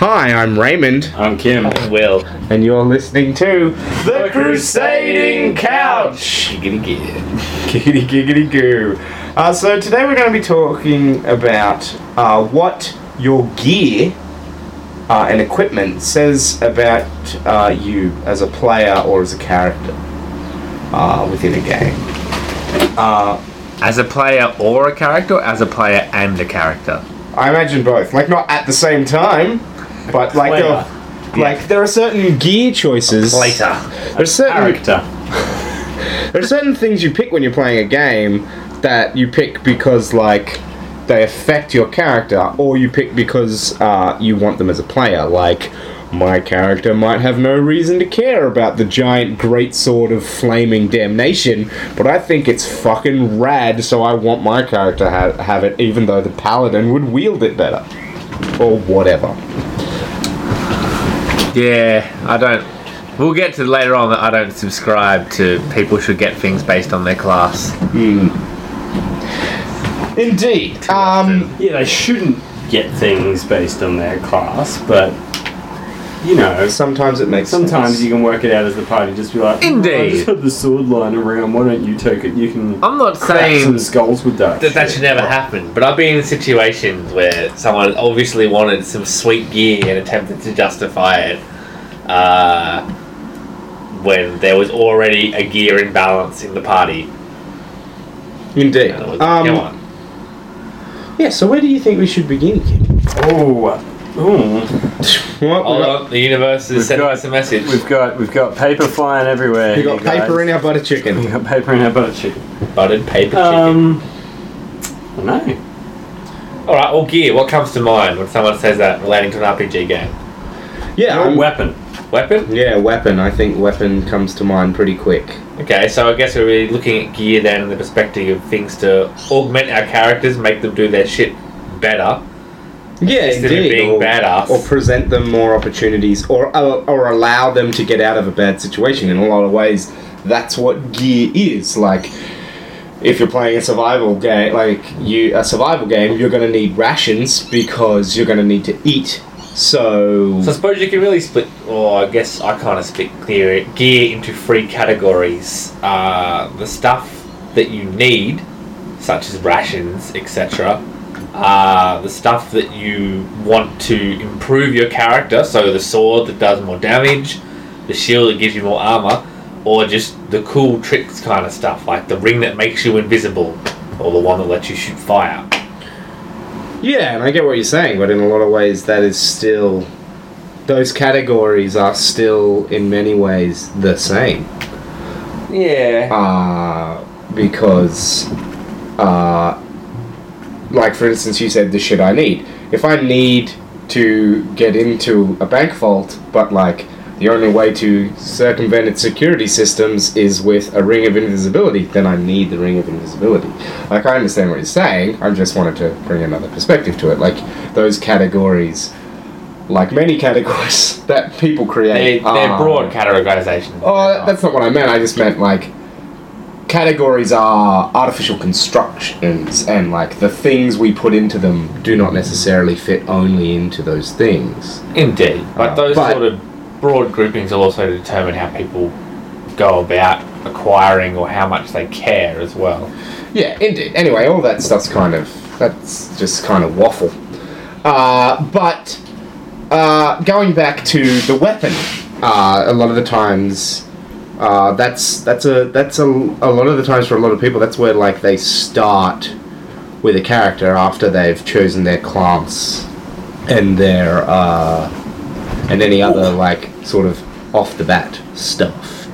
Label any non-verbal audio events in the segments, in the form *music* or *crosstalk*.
Hi, I'm Raymond, I'm Kim. Will. and you're listening to The Crusading Couch. Giggity gig. Giggity Giggity Goo. Uh, so today we're going to be talking about uh, what your gear uh, and equipment says about uh, you as a player or as a character uh, within a game. Uh, As a player or a character, or as a player and a character. I imagine both, like not at the same time, but like there, Player. like there are certain gear choices. Later. There's certain Character. *laughs* There are certain things you pick when you're playing a game that you pick because like they affect your character, or you pick because uh, you want them as a player. Like my character might have no reason to care about the giant great sword of flaming damnation, but I think it's fucking rad, so I want my character to ha- have it, even though the paladin would wield it better, or whatever. Yeah, I don't. We'll get to later on that I don't subscribe to people should get things based on their class. Indeed. Um, Yeah, they shouldn't get things based on their class, but you know, sometimes it makes sometimes sense. you can work it out as the party. Just be like, Indeed. "Oh, I just have the sword lying around. Why don't you take it? You can I'm not crack saying some skulls with that. that that should never happen, but I've been in situations where someone obviously wanted some sweet gear and attempted to justify it uh, when there was already a gear imbalance in the party. Indeed. And it was, Um, come on. Yeah, so where do you think we should begin, Kim? Oh, oh, *laughs* What, Hold got, on, the universe is We've sending got- us a message. we've got we've got paper flying everywhere. We've got you guys. paper in our butter chicken. We chicken. got paper in our butter chicken. Buttered paper chicken. Um, I don't know. All right, well, gear. What comes to mind when someone says that relating to an RPG game? Yeah, Your I'm- weapon. Weapon. yeah, weapon. I think weapon comes to mind pretty quick. Okay, so I guess we're really looking at gear then in the perspective of things to augment our characters, make them do their shit better. Yeah, Instead of indeed. being or, badass. or present them more opportunities, or uh, or allow them to get out of a bad situation. In a lot of ways, that's what gear is. Like, if you're playing a survival game, like you a survival game, you're going to need rations because you're going to need to eat. So, So I suppose you can really split, or I guess I kind of split clear gear into three categories: uh, the stuff that you need, such as rations, etc. Uh, the stuff that you want to improve your character, so the sword that does more damage, the shield that gives you more armor, or just the cool tricks kind of stuff, like the ring that makes you invisible, or the one that lets you shoot fire. Yeah, and I get what you're saying, but in a lot of ways, that is still. Those categories are still, in many ways, the same. Yeah. Uh, because. Uh, like, for instance, you said the shit I need. If I need to get into a bank vault, but, like, the only way to circumvent its security systems is with a ring of invisibility, then I need the ring of invisibility. Like, I understand what you're saying, I just wanted to bring another perspective to it. Like, those categories, like many *laughs* categories that people create, they're are- broad categorizations. Oh, that's not what I meant. I just meant like categories are artificial constructions, and like the things we put into them do not necessarily fit only into those things. Indeed, but those but- sort of broad groupings will also determine how people go about acquiring or how much they care as well. Yeah, indeed. Anyway, all that stuff's kind of that's just kind of waffle. Uh, but uh, going back to the weapon, uh, a lot of the times. Uh, that's that's a that's a, a lot of the times for a lot of people that's where like they start with a character after they've chosen their class and their uh, and any other like sort of off the bat stuff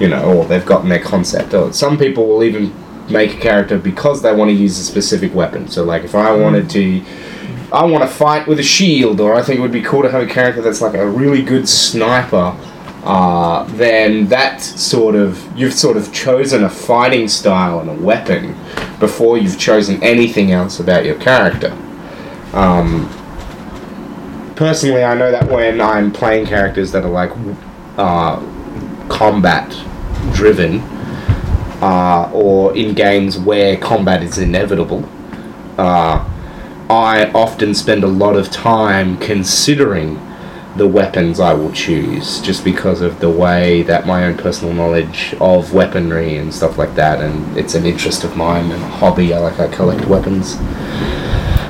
you know or they've gotten their concept. Or some people will even make a character because they want to use a specific weapon. So like if I wanted to I want to fight with a shield or I think it would be cool to have a character that's like a really good sniper uh, then that sort of you've sort of chosen a fighting style and a weapon before you've chosen anything else about your character. Um, personally, I know that when I'm playing characters that are like uh, combat driven, uh, or in games where combat is inevitable, uh, I often spend a lot of time considering the weapons I will choose, just because of the way that my own personal knowledge of weaponry and stuff like that, and it's an interest of mine and a hobby. I like I collect weapons.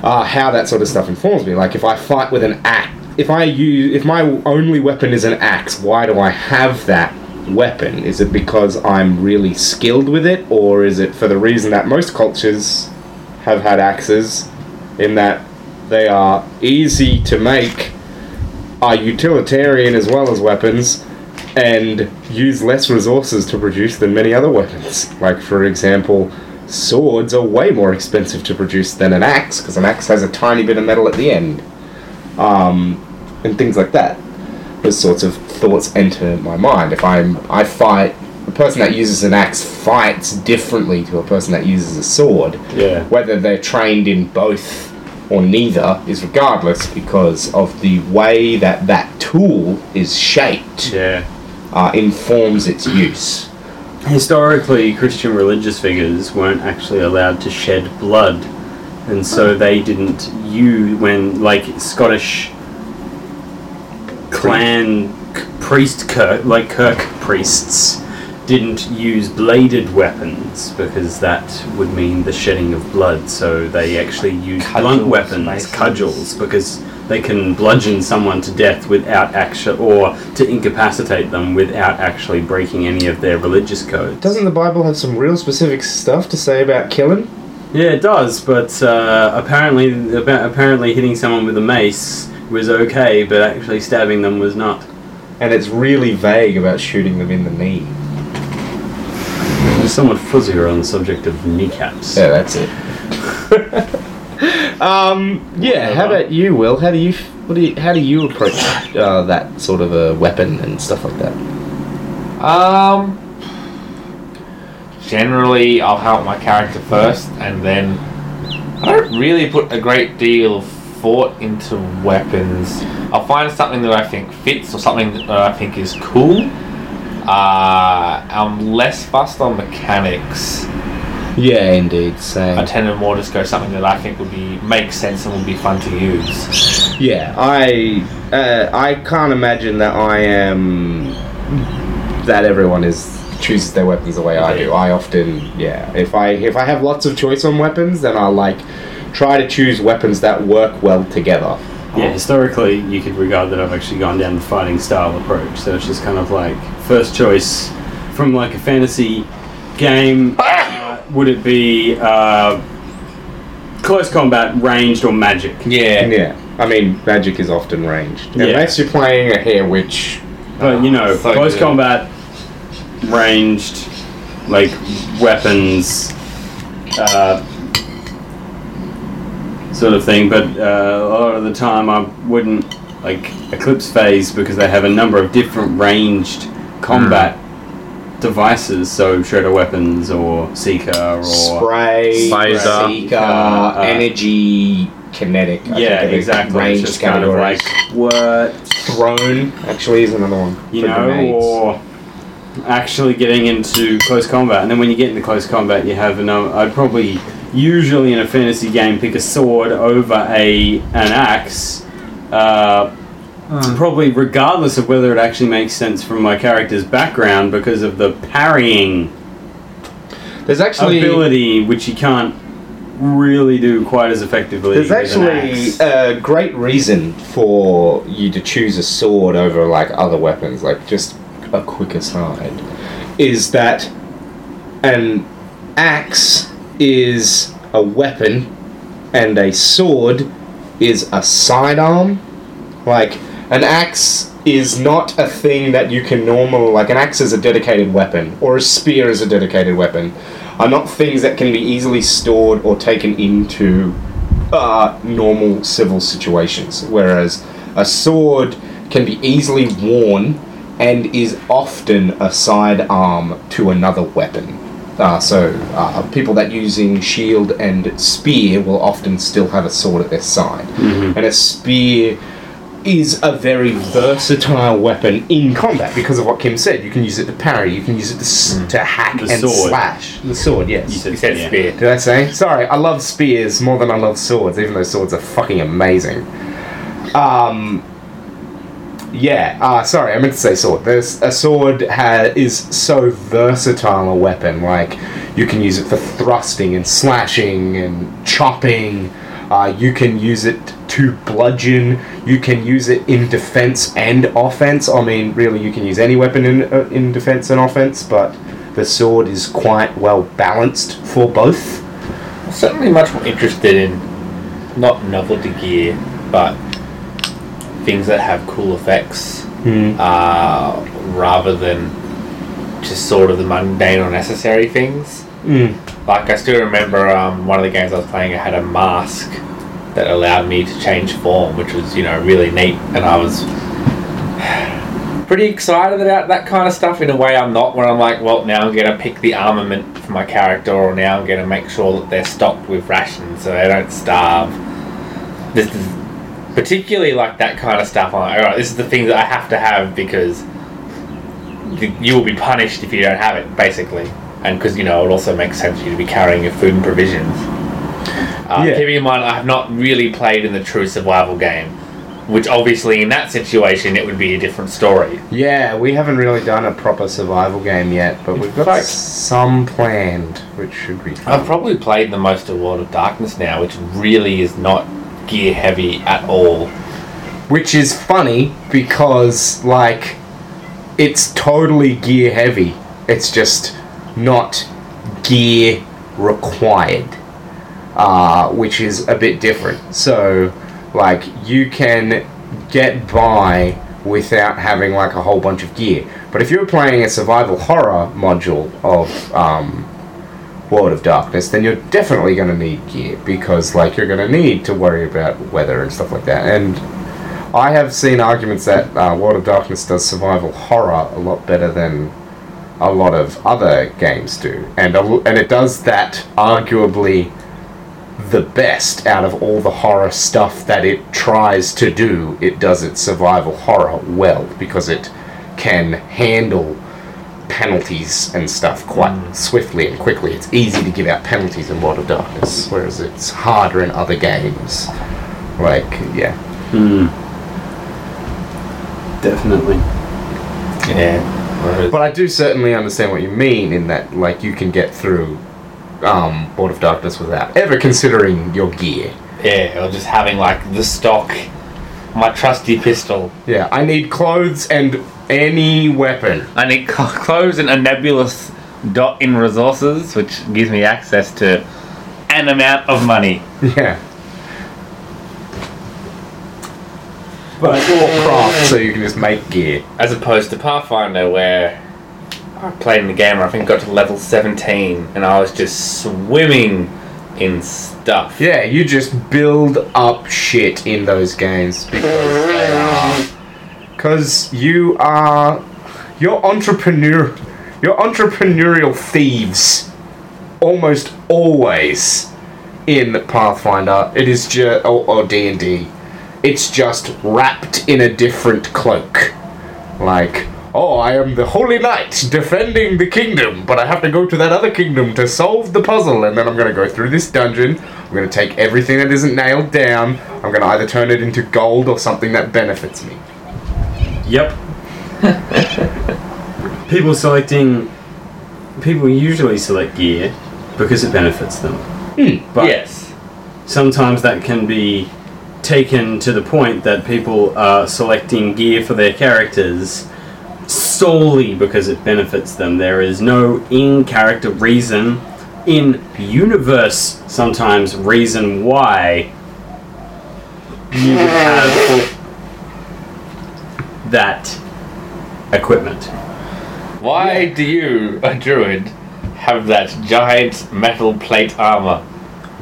Uh, how that sort of stuff informs me. Like if I fight with an axe, if I use, if my only weapon is an axe, why do I have that weapon? Is it because I'm really skilled with it, or is it for the reason that most cultures have had axes, in that they are easy to make, are utilitarian as well as weapons, and use less resources to produce than many other weapons. Like for example, swords are way more expensive to produce than an axe because an axe has a tiny bit of metal at the end, um, and things like that. Those sorts of thoughts enter my mind. If I'm, I fight. A person that uses an axe fights differently to a person that uses a sword Yeah. whether they're trained in both or neither is regardless because of the way that that tool is shaped Yeah. uh, informs its use. Historically, Christian religious figures weren't actually allowed to shed blood, and so they didn't use when like Scottish clan priest Kirk, like Kirk priests, didn't use bladed weapons because that would mean the shedding of blood. So they actually used blunt weapons, cudgels, because they can bludgeon someone to death without actual or to incapacitate them without actually breaking any of their religious codes. Doesn't the Bible have some real specific stuff to say about killing? Yeah, it does, but uh, apparently, apparently hitting someone with a mace was okay, but actually stabbing them was not. And it's really vague about shooting them in the knee. There's somewhat fuzzier on the subject of kneecaps. Yeah, that's it. *laughs* um, yeah. How about you, Will? How do you, what do you, how do you approach uh, that sort of a weapon and stuff like that? Um, generally, I'll help my character first, and then I don't really put a great deal of thought into weapons. I'll find something that I think fits or something that I think is cool. Uh, I'm less fussed on mechanics. Yeah, indeed. Same. I tend to more just go something that I think would be make sense and would be fun to use. Yeah, I uh, I can't imagine that I am that everyone is chooses their weapons the way I do. I often yeah, if I if I have lots of choice on weapons, then I'll like try to choose weapons that work well together. Yeah, historically, you could regard that I've actually gone down the fighting style approach. So it's just kind of like first choice from like a fantasy game. uh, would it be uh, close combat, ranged, or magic? Yeah. Yeah, I mean magic is often ranged Yeah. unless you're playing a hair witch. But you know, So close good. combat, ranged, like weapons, uh, sort of thing. But uh, a lot of the time, I wouldn't like Eclipse Phase because they have a number of different ranged combat devices. So shredder weapons or seeker or Spray, Phaser. seeker, Uh, energy, kinetic. I yeah, think are the exactly. It's Ranged just kind of like what Thrown actually is another one. you know, grenades. or actually getting into close combat. And then when you get into close combat, you have no. I'd probably usually in a fantasy game pick a sword over a an axe. Uh, Probably regardless of whether it actually makes sense from my character's background because of the parrying There's actually ability, which you can't really do quite as effectively. There's actually a great reason for you to choose a sword over like other weapons. Like just a quick aside, is that an axe is a weapon and a sword is a sidearm. Like an axe is not a thing that you can normally like an axe is a dedicated weapon or a spear is a dedicated weapon. Are not things that can be easily stored or taken into uh, normal civil situations. Whereas a sword can be easily worn and is often a sidearm to another weapon uh, so uh, people that using shield and spear will often still have a sword at their side Mhm. and a spear is a very versatile weapon in combat because of what Kim said. You can use it to parry, you can use it to, s to hack The and sword. slash. The sword, yes. You said, You said yeah. spear. Did I say? Sorry, I love spears more than I love swords, even though swords are fucking amazing. Um, yeah, uh, sorry, I meant to say sword. There's a sword ha- is so versatile a weapon. Like you can use it for thrusting and slashing and chopping. Uh, you can use it to bludgeon. You can use it in defense and offense. I mean, really, you can use any weapon in uh, in defense and offense, but the sword is quite well balanced for both. I'm certainly much more interested in not novelty gear, but things that have cool effects, uh, rather than just sort of the mundane or necessary things. Mm. Like I still remember um, one of the games I was playing. I had a mask that allowed me to change form, which was you know really neat, and I was *sighs* pretty excited about that kind of stuff. In a way, I'm not. Where I'm like, well, now I'm gonna pick the armament for my character, or now I'm gonna make sure that they're stocked with rations so they don't starve. This is particularly like that kind of stuff. I'm like, all right, this is the thing that I have to have because you- will be punished if you don't have it, basically. And because, you know, it also makes sense for you to be carrying your food and provisions. Uh, Yeah. Keeping in mind, I have not really played in the true survival game, which obviously in that situation it would be a different story. Yeah, we haven't really done a proper survival game yet, but we've got Like- some planned, which should be fun. I've probably played the most of World of Darkness now, which really is not gear heavy at all. Which is funny because, like, it's totally gear heavy. It's just not gear required, uh, which is a bit different. So, like, you can get by without having like a whole bunch of gear. But if you're playing a survival horror module of um, World of Darkness, then you're definitely going to need gear because, like, you're going to need to worry about weather and stuff like that. And I have seen arguments that uh, World of Darkness does survival horror a lot better than a lot of other games do, and a and it does that arguably the best out of all the horror stuff that it tries to do. It does its survival horror well because it can handle penalties and stuff quite swiftly and quickly. It's easy to give out penalties in World of Darkness, whereas it's harder in other games. Like, yeah. Hmm. Definitely. Yeah. Whereas- But I do certainly understand what you mean in that, like, you can get through um, World of Darkness without ever considering your gear. yeah, or just having like the stock, my trusty pistol. Yeah, I need clothes and any weapon. I need cl- clothes and a nebulous dot in resources, which gives me access to an amount of money. Yeah. But Or craft, so you can just make gear. As opposed to Pathfinder, where I played in the game, where I think got to level 17, and I was just swimming in stuff. Yeah, you just build up shit in those games because they are. Because you are. You're entrepreneur. You're entrepreneurial thieves. Almost always in Pathfinder. It is just. Or, or D&D. It's just wrapped in a different cloak. Like, oh, I am the Holy Knight defending the kingdom, but I have to go to that other kingdom to solve the puzzle, and then I'm gonna go through this dungeon. I'm gonna take everything that isn't nailed down. I'm gonna either turn it into gold or something that benefits me. Yep. *laughs* people selecting. People usually select gear because it benefits them. Hmm, but yes. sometimes that can be taken to the point that people are selecting gear for their characters solely because it benefits them. There is no in character reason, in universe, sometimes reason why you would have *laughs* that equipment. Why do you, a druid, have that giant metal plate armor?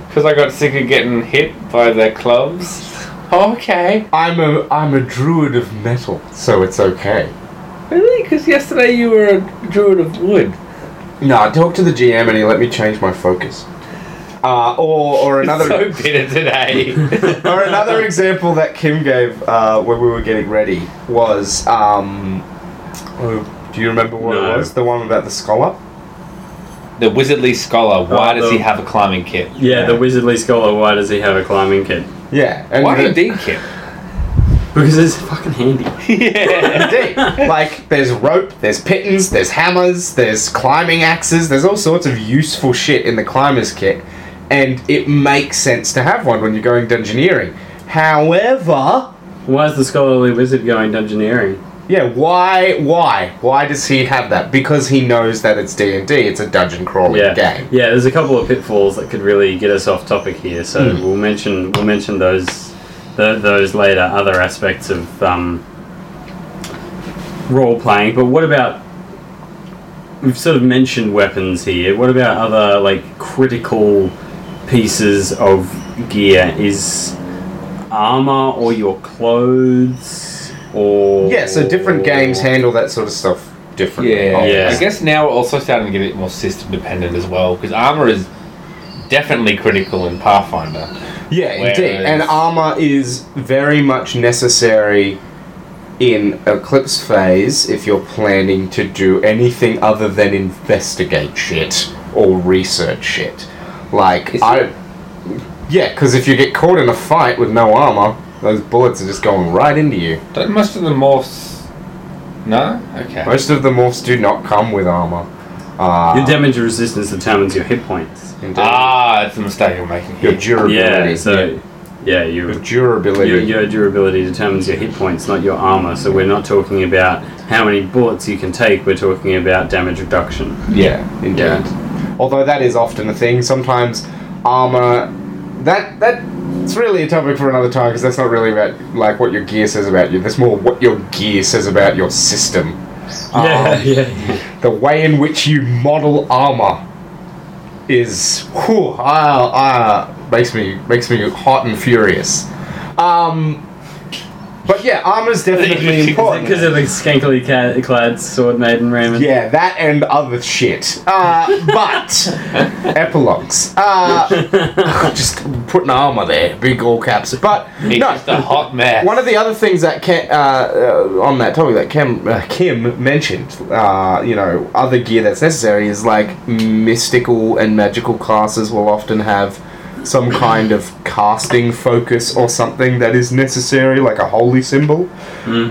Because I got sick of getting hit by the clubs? Okay. I'm a I'm a druid of metal, so it's okay. Really? Because yesterday you were a druid of wood. No, I talked to the GM and he let me change my focus. Uh, or or another so bitter today. *laughs* or another example that Kim gave uh, when we were getting ready was um, oh, do you remember what No. it was? The one about the scholar. the Wizardly Scholar. Why Oh, does the- he have a climbing kit? Yeah, the Wizardly Scholar. Why does he have a climbing kit? Yeah, and Why the- indeed, Kit? Because it's fucking handy. *laughs* yeah. Indeed. like, there's rope, there's pitons, there's hammers, there's climbing axes, there's all sorts of useful shit in the climber's kit, and it makes sense to have one when you're going dungeoneering. However, Why is the scholarly wizard going dungeoneering? yeah, why, why, why does he have that? Because he knows that it's D and D. It's a dungeon crawling Yeah, game. yeah. There's a couple of pitfalls that could really get us off topic here, so Hmm. we'll mention we'll mention those th- those later. Other aspects of um, role playing, but what about? We've sort of mentioned weapons here. What about other like critical pieces of gear? Is armor or your clothes or Yeah, so different games handle that sort of stuff differently. Yeah. Oh, yeah. I guess now we're also starting to get a bit more system dependent as well, because armor is definitely critical in Pathfinder. Yeah, Whereas- indeed. And armor is very much necessary in Eclipse phase if you're planning to do anything other than investigate shit or research shit. Like, Is I. Yeah, because if you get caught in a fight with no armor, those bullets are just going right into you. Don't most of the morphs. No? Okay. Most of the morphs do not come with armor. Uh, Your damage resistance determines your hit points. indeed. Ah, it's a mistake you're making your durability. Yeah, so yeah, your your, durability. your your durability determines your hit points, not your armor. So we're not talking about how many bullets you can take. We're talking about damage reduction. Yeah, indeed. Yeah. Although that is often a thing. Sometimes armor. That that it's really a topic for another time because that's not really about like what your gear says about you. That's more what your gear says about your system. Um, yeah, *laughs* yeah. the way in which you model armor is whew, ah, ah, makes me makes me hot and furious. Um, but yeah, armor's definitely important. Because of the skankily ca- clad sword maiden Raymond. Yeah, that and other shit. Uh, but *laughs* epilogues. Uh, *laughs* just putting armor there, big all caps. But He's no, just a hot mess. one of the other things that Kim, uh, uh, on that topic that Kim, uh, Kim mentioned, uh, you know, other gear that's necessary is like mystical and magical classes will often have some kind of casting focus or something that is necessary, like a holy symbol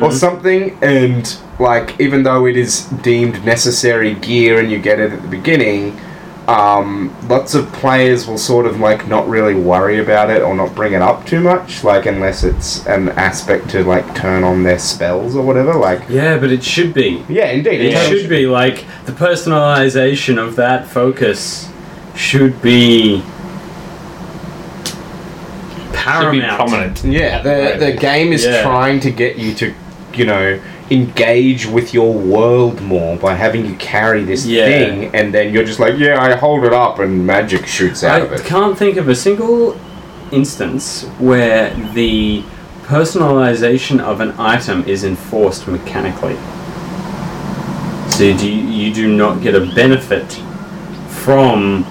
or something. And like, even though it is deemed necessary gear and you get it at the beginning, um, lots of players will sort of like not really worry about it or not bring it up too much, like unless it's an aspect to like turn on their spells or whatever. Like, Yeah, but it should be. yeah, indeed, It totally should be like the personalization of that focus should be should be prominent. Yeah, the the game is Yeah. trying to get you to, you know, engage with your world more by having you carry this Yeah. thing, and then you're just like, yeah, I hold it up, and magic shoots out I of it. can't think of a single instance where the personalization of an item is enforced mechanically. So do you, you do not get a benefit from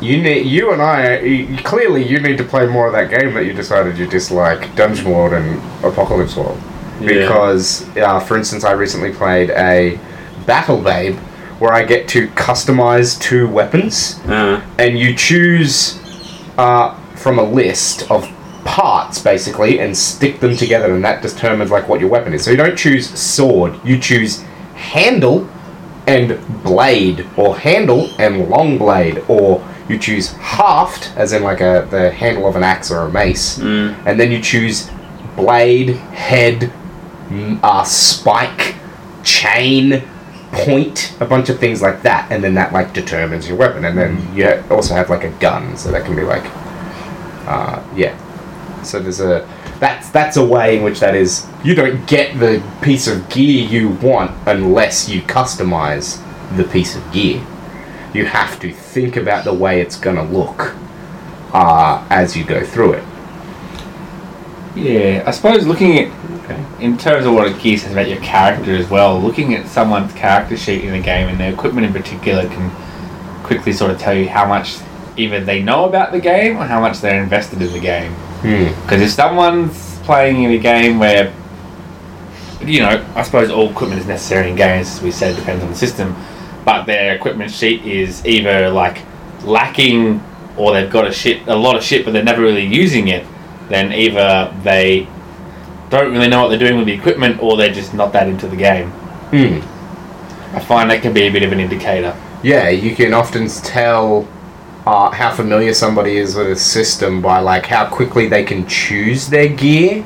You need, you and I, you, clearly, you need to play more of that game that you decided you dislike, Dungeon World and Apocalypse World, Yeah. because, uh, for instance, I recently played a Battle Babe where I get to customize two weapons. uh, and you choose uh, from a list of parts basically and stick them together and that determines like what your weapon is so you don't choose sword you choose handle and blade or handle and long blade or you choose haft as in like a the handle of an axe or a mace. Mm, and then you choose blade head uh, spike chain point a bunch of things like that. And then that like determines your weapon. And then you also have like a gun. So that can be like uh, yeah. So there's a that's that's a way in which that is you don't get the piece of gear you want unless you customize the piece of gear you have to think about the way it's gonna look uh, as you go through it Yeah, I suppose looking at okay. in terms of what a gear says about your character as well, looking at someone's character sheet in the game and their equipment in particular can quickly sort of tell you how much either they know about the game or how much they're invested in the game. Hmm. Because if someone's playing in a game where, you know, I suppose all equipment is necessary in games, as we said, depends on the system, but their equipment sheet is either like lacking or they've got a shit, a lot of shit, but they're never really using it, then either they don't really know what they're doing with the equipment or they're just not that into the game. Hmm. I find that can be a bit of an indicator. Yeah, you can often tell uh, how familiar somebody is with a system by like how quickly they can choose their gear.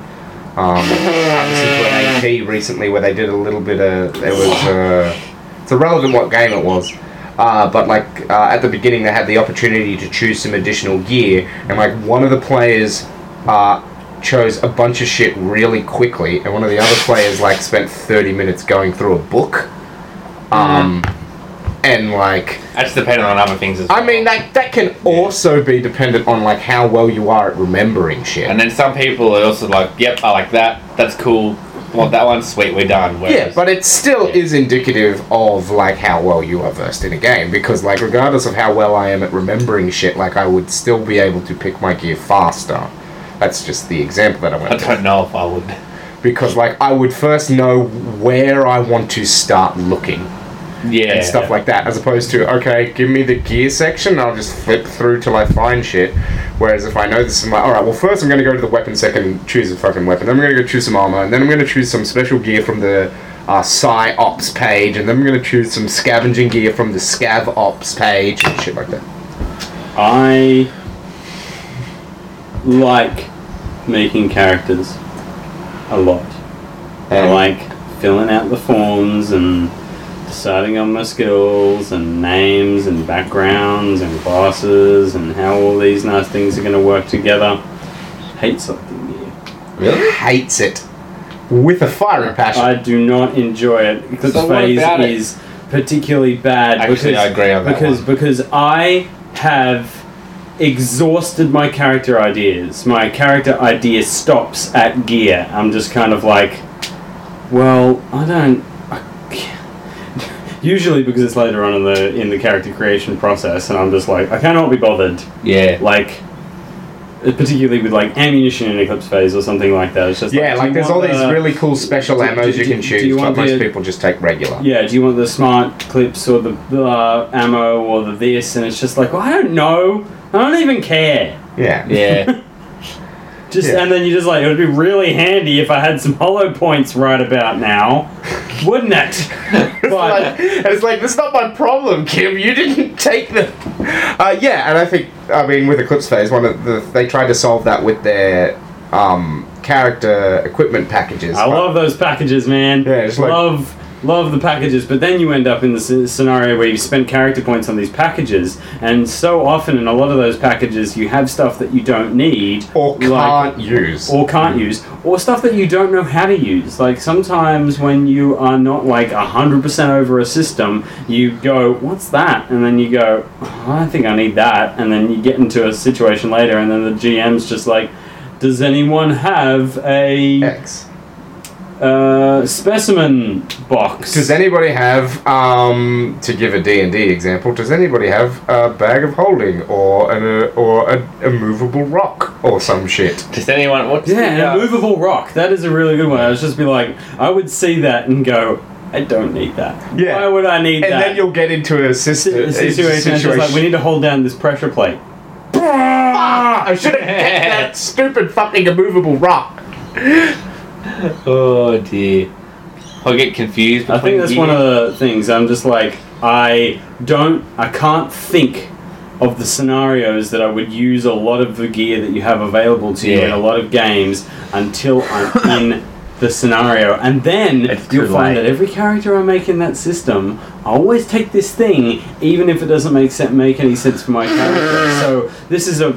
Um, I listened to an AP recently where they did a little bit of. It was. Uh, it's irrelevant what game it was. Uh, but like uh, at the beginning, they had the opportunity to choose some additional gear, and like one of the players uh, chose a bunch of shit really quickly, and one of the other players like spent thirty minutes going through a book. Um, and like That's dependent on other things as well. I mean, that that can also be dependent on like how well you are at remembering shit. And then some people are also like, yep, I like that. That's cool. Want that one's Sweet, we're done. yeah, but it still is indicative of like how well you are versed in a game because like regardless of how well I am at remembering shit, like I would still be able to pick my gear faster. That's just the example that I I went I don't know if I would. Because like I would first know where I want to start looking Yeah. and stuff like that, as opposed to okay, give me the gear section, I'll just flip through till I find shit. Whereas if I know this is my all right, well first I'm gonna go to the weapon second, choose a fucking weapon, then I'm gonna go choose some armor, and then I'm gonna choose some special gear from the uh, Psi Ops page, and then I'm gonna choose some scavenging gear from the Scav Ops page, and shit like that. I like making characters a lot. I like filling out the forms and deciding on my skills and names and backgrounds and classes and how all these nice things are going to work together. Hate selecting gear. Really? hates it with a fiery passion. I do not enjoy it. Because So what phase is it? is particularly bad Actually, because I agree on that because one. because I have exhausted my character ideas. My character idea stops at gear. I'm just kind of like, well, I don't. I can't- Usually because it's later on in the in the character creation process, and I'm just like, I cannot be bothered. Yeah. Like, particularly with like ammunition in Eclipse phase or something like that. It's just yeah, do like there's all want these really cool special do- ammos you can choose, you but want most people just take regular. Yeah, do you want the smart clips or the uh, ammo or the this? And it's just like, well, I don't know. I don't even care. Yeah. Yeah. *laughs* Just Yeah. and then you're just like it would be really handy if I had some hollow points right about now, wouldn't it? *laughs* It's like, it's like, that's not my problem, Kim. You didn't take them. Uh, yeah, and I think, I mean, with Eclipse Phase, one of the they tried to solve that with their um, character equipment packages. I love those packages, man. Yeah, it's like- love love the packages, but then you end up in the scenario where you spend character points on these packages, and so often in a lot of those packages you have stuff that you don't need or can't use. or can't mm. use, or stuff that you don't know how to use. Like sometimes when you are not like hundred percent over a system, you go, "What's that?" and then you go, oh, "I think I need that," and then you get into a situation later, and then the GM's just like, "Does anyone have a X. uh, specimen box?" Does anybody have, um, to give a D&D example, does anybody have a bag of holding or an, uh, or a, a movable rock or some shit? Does anyone? What's yeah, the, uh, an immovable rock. That is a really good one. I was just be like, I would see that and go, I don't need that. Yeah. Why would I need And that? And then you'll get into a system. si- situation. It's just like we need to hold down this pressure plate. Ah, I should have kept *laughs* that stupid fucking immovable rock. *laughs* Oh dear. I get confused. I think that's one of the things. I'm just like, I don't, I can't think of the scenarios that I would use a lot of the gear that you have available to you Yeah. in a lot of games until I'm *laughs* in the scenario. And then It's you'll find late. that every character I make in that system, I always take this thing, even if it doesn't make sense, make any sense for my character. *laughs* So this is a,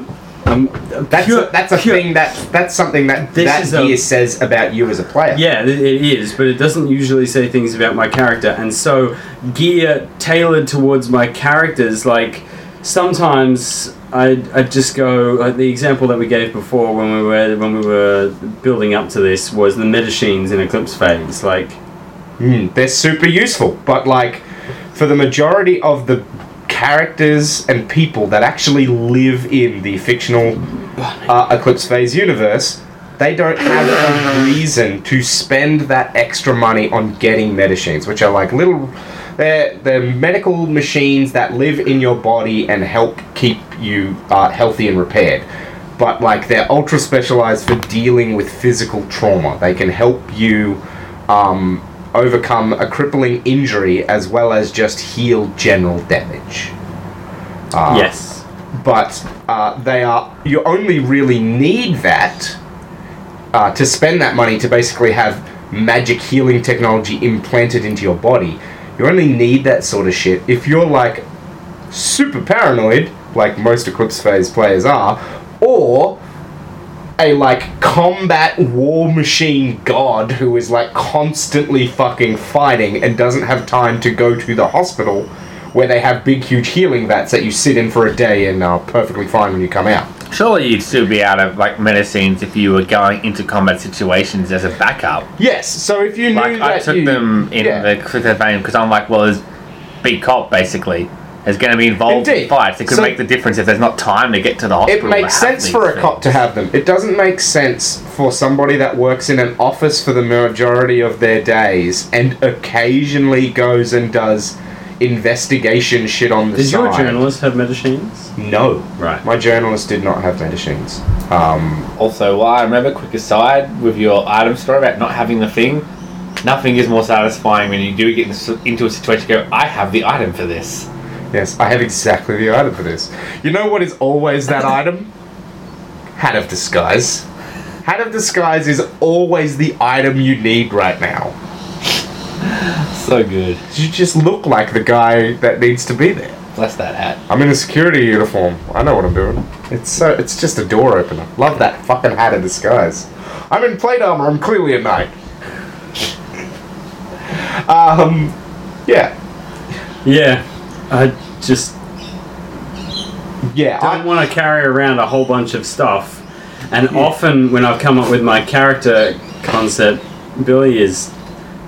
um, That's pure- a, that's a pure- thing that that's something that This that is a- gear says about you as a player. Yeah, it it is, but it doesn't usually say things about my character. And so, gear tailored towards my characters, like sometimes I I just go like the example that we gave before when we were when we were building up to this was the medichines in Eclipse phase. Like, Mm, they're super useful, but like for the majority of the characters and people that actually live in the fictional uh, Eclipse Phase universe, they don't have a reason to spend that extra money on getting medichines, which are like little. They're, they're medical machines that live in your body and help keep you uh, healthy and repaired. But like they're ultra specialized for dealing with physical trauma. They can help you um, overcome a crippling injury as well as just heal general damage. Uh, yes. but uh, they are you only really need that uh, to spend that money to basically have magic healing technology implanted into your body. You only need that sort of shit if you're like super paranoid, like most Eclipse Phase players are, or a like combat war machine god who is like constantly fucking fighting and doesn't have time to go to the hospital where they have big huge healing vats that you sit in for a day and are perfectly fine when you come out. Surely you'd still be out of like medichines if you were going into combat situations as a backup. Yes, so if you knew Like that I took you- them in yeah. the quick vein because I'm like, well, there's big cop basically is going to be involved Indeed. in fights. It could So- make the difference if there's not time to get to the hospital. It hospital. makes to sense for a these cop to have them. It doesn't make sense for somebody that works in an office for the majority of their days and occasionally goes and does investigation shit on the Does side. your journalist have medichines? No. Right. My journalist did not have medichines. Um, Also, while I remember, quick aside, with your item story about not having the thing, nothing is more satisfying when you do get into a situation to go, I have the item for this. Yes, I have exactly the item for this. You know what is always that *laughs* item? Hat of Disguise. Hat of Disguise is always the item you need right now. *laughs* So good. You just look like the guy that needs to be there. Bless that hat. I'm in a security uniform. I know what I'm doing. It's so it's just a door opener. Love that fucking hat of disguise. I'm in plate armor. I'm clearly a knight. *laughs* Um, yeah, Yeah. I just yeah. don't I, want to carry around a whole bunch of stuff. And often when I've come up with my character concept, Billy is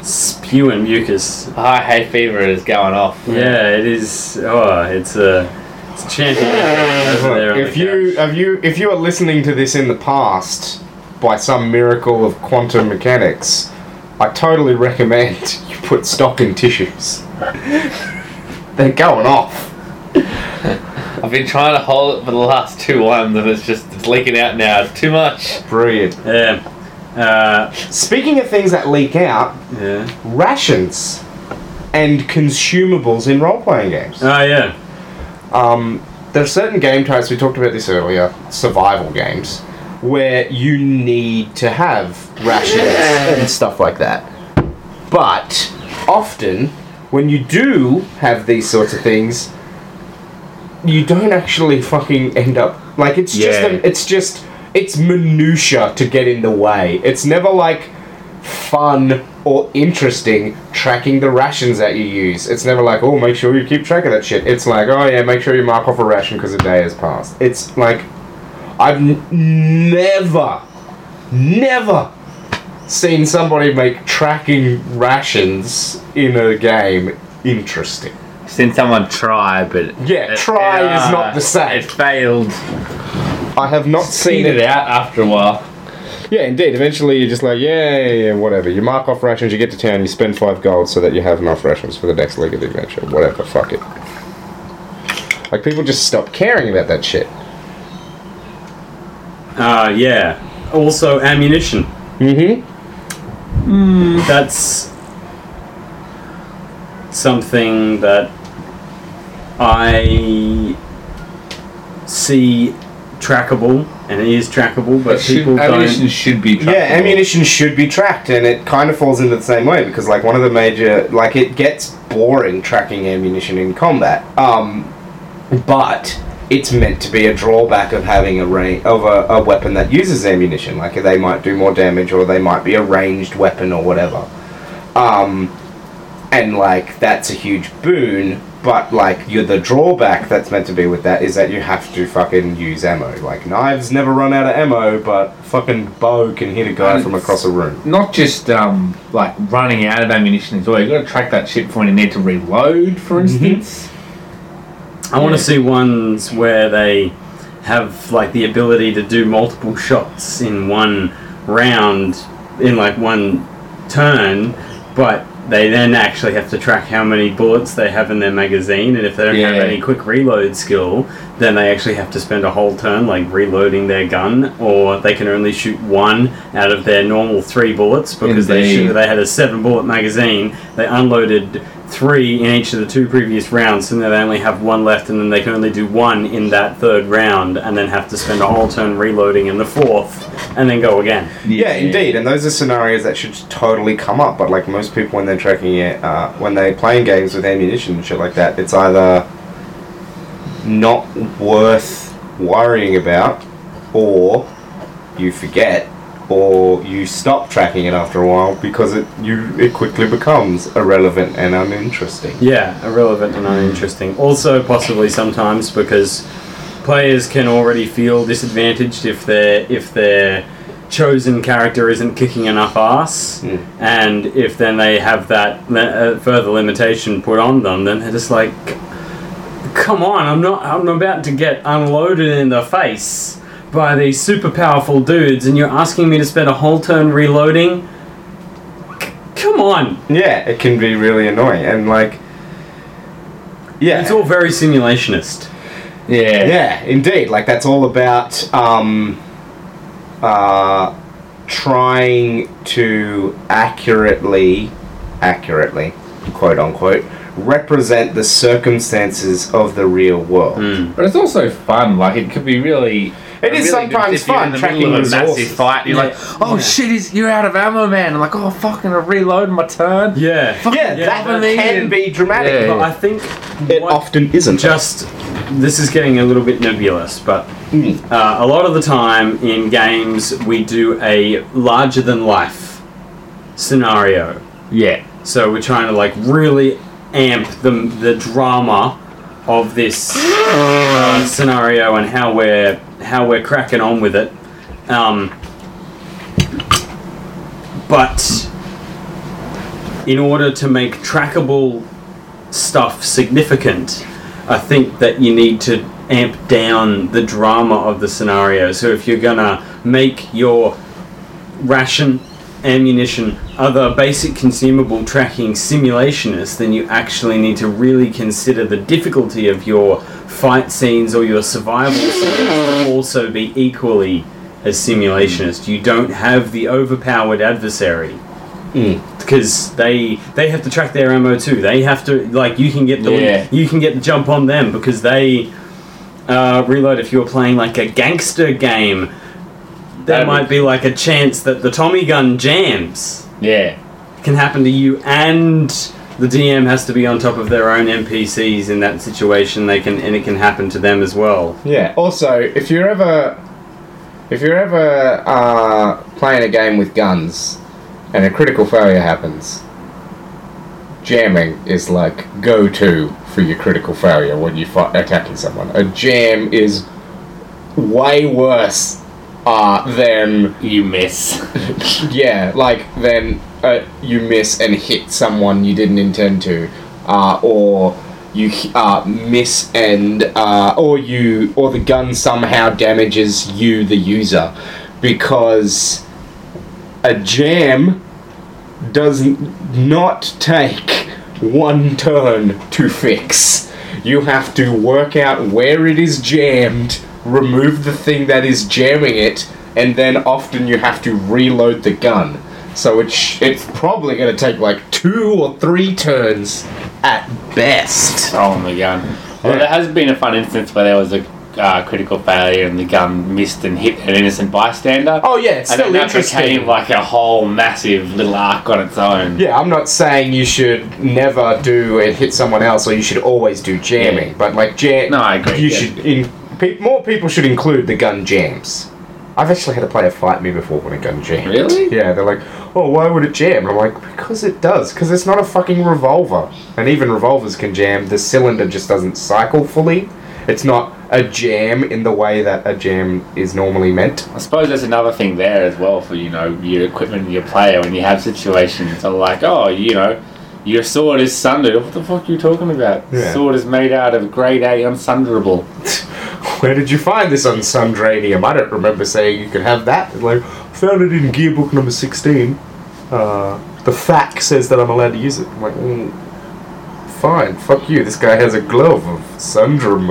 spewing mucus. High hay fever is going off. Yeah, it is. Oh, it's a, it's a champion over there if you couch. have you if you are listening to this in the past by some miracle of quantum mechanics, I totally recommend *laughs* you put stock in tissues. *laughs* They're going off. I've been trying to hold it for the last two ones and it's just it's leaking out now. It's too much. Brilliant. Yeah. Uh, Speaking of things that leak out, yeah. rations and consumables in role playing games. Oh, yeah. Um, there are certain game types, we talked about this earlier, survival games, where you need to have rations and stuff like that. But often, when you do have these sorts of things, you don't actually fucking end up like it's just a, it's just it's minutia to get in the way. It's never like fun or interesting tracking the rations that you use. It's never like, oh, make sure you keep track of that shit. It's like, oh yeah, make sure you mark off a ration because a day has passed. It's like, I've n- never, never seen somebody make tracking rations in a game interesting. Seen someone try, but Yeah, it- try it, is uh, not the same. It failed. I have not seen it it out after a while. Yeah, indeed. Eventually, you're just like, yeah, yeah, yeah, whatever. You mark off rations, you get to town, you spend five gold so that you have enough rations for the next leg of the adventure. Whatever, fuck it. Like, people just stop caring about that shit. Uh, yeah. Also, ammunition. Mm hmm. That's something that I see trackable, and it is trackable, but people ammunition don't. should be trackable. Yeah, ammunition should be tracked, and it kind of falls into the same way because, like, one of the major, like, it gets boring tracking ammunition in combat. Um, but it's meant to be a drawback of having a range of a, a weapon that uses ammunition. Like, they might do more damage, or they might be a ranged weapon, or whatever. Um, and like, that's a huge boon. But like, you're the drawback that's meant to be with that is that you have to fucking use ammo. Like, knives never run out of ammo, but fucking bow can hit a guy And from across a room. Not just um, like running out of ammunition as well. You got to track that shit for when you need to reload, for instance. I want to see ones where they have like the ability to do multiple shots in one round, in like one turn, but they then actually have to track how many bullets they have in their magazine, and if they don't have any quick reload skill, then they actually have to spend a whole turn like reloading their gun, or they can only shoot one out of their normal three bullets because they shoot, they had a seven bullet magazine. They unloaded three in each of the two previous rounds, and then they only have one left, and then they can only do one in that third round, and then have to spend a whole turn reloading in the fourth, and then go again. Yeah, indeed, and those are scenarios that should totally come up. But like most people, when they're tracking it, uh, when they're playing games with ammunition and shit like that, it's either not worth worrying about, or you forget, or you stop tracking it after a while because it you it quickly becomes irrelevant and uninteresting. Yeah, irrelevant and uninteresting. Also, possibly sometimes because players can already feel disadvantaged if their if their chosen character isn't kicking enough ass, Mm. and if then they have that uh, further limitation put on them, then they're just like, "Come on, I'm not. I'm about to get unloaded in the face." By these super powerful dudes, and you're asking me to spend a whole turn reloading? C- come on! Yeah, it can be really annoying and like. Yeah, It's all very simulationist. Yeah. Yeah, indeed. Like that's all about um, uh, trying to accurately, accurately, quote unquote, represent the circumstances of the real world. Mm. But it's also fun. Like it could be really. It is really good sometimes if you're fun tracking middle of a resources. massive fight. You're Yeah. like, oh Yeah. shit, is you're out of ammo, man. I'm like, oh fucking, I reload my turn. Yeah. Yeah, Yeah, that but- can be dramatic. Yeah. But I think It what- often isn't. just this is getting a little bit nebulous, but Mm. uh, a lot of the time in games we do a larger than life scenario. Yeah. So we're trying to like really amp the the drama of this uh, scenario and how we're how we're cracking on with it. Um, but in order to make trackable stuff significant, I think that you need to amp down the drama of the scenario. So if you're gonna make your ration, ammunition, other basic consumable tracking simulationist, then you actually need to really consider the difficulty of your fight scenes or your survival scenes to also be equally as simulationist. You don't have the overpowered adversary because they they have to track their ammo too. They have to like you can get the Yeah. you can get the jump on them because they uh, reload. If you're playing like a gangster game, there That'd might be like a chance that the Tommy gun jams Yeah. can happen to you, and the DM has to be on top of their own NPCs in that situation. They can and it can happen to them as well. Yeah. Also, if you're ever, if you're ever uh, playing a game with guns, and a critical failure happens, jamming is like go to for your critical failure when you're attacking someone. A jam is way worse uh, than You miss. *laughs* yeah, like then uh, you miss and hit someone you didn't intend to, uh, or you uh, miss and uh, or you or the gun somehow damages you, the user, because a jam does not take one turn to fix. You have to work out where it is jammed, remove the thing that is jamming it, and then often you have to reload the gun. So it's it's probably going to take like two or three turns at best. Oh my gun. Well, Yeah. there has been a fun instance where there was a uh, critical failure and the gun missed and hit an innocent bystander. Oh yeah, it's and still then that interesting. became like a whole massive little arc on its own. Yeah, I'm not saying you should never do it hit someone else or you should always do jamming, Yeah. but like jam, No, I agree, You yeah. should in pe- more people should include the gun jams. I've actually had a player fight me before when a gun jammed. Really? Yeah, they're like, "Oh, why would it jam?" And I'm like, "Because it does. Because it's not a fucking revolver, and even revolvers can jam. The cylinder just doesn't cycle fully. It's not a jam in the way that a jam is normally meant." I suppose there's another thing there as well for you know your equipment and your player when you have situations are like oh you know Your sword is sundered. What the fuck are you talking about? Yeah. Sword is made out of grade A unsunderable. *laughs* Where did you find this on unsundradium? I don't remember saying you could have that. Like, found it in gearbook number 16. Uh, the FAQ says that I'm allowed to use it. I'm like, mm, fine, fuck you. This guy has a glove of sundrum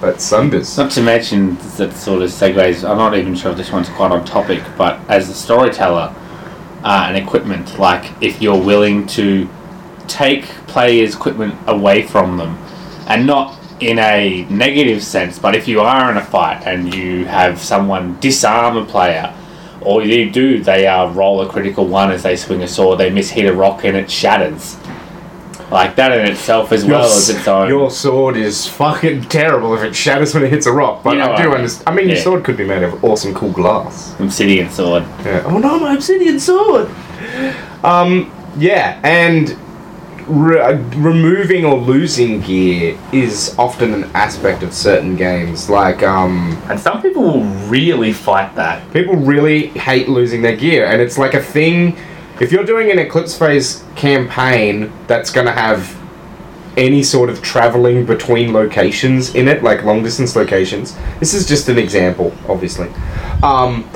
But sunders. Not to mention that sort of segues. I'm not even sure if this one's quite on topic, but as a storyteller uh, and equipment, like if you're willing to take players' equipment away from them, and not in a negative sense, but if you are in a fight and you have someone disarm a player, or you do, they uh, roll a critical one as they swing a sword, they miss hit a rock and it shatters. Like that in itself, as well as its own. your sword is fucking terrible if it shatters when it hits a rock. But You know I do I mean. understand. I mean, your sword could be made of awesome, cool glass. obsidian sword. Yeah. Oh no, my obsidian sword. Um. Yeah, and re- uh, removing or losing gear is often an aspect of certain games. Like, um, And some people will really fight that. people really hate losing their gear, and it's like a thing. If you're doing an Eclipse Phase campaign that's gonna have any sort of traveling between locations in it, like long distance locations. This is just an example, obviously. Um,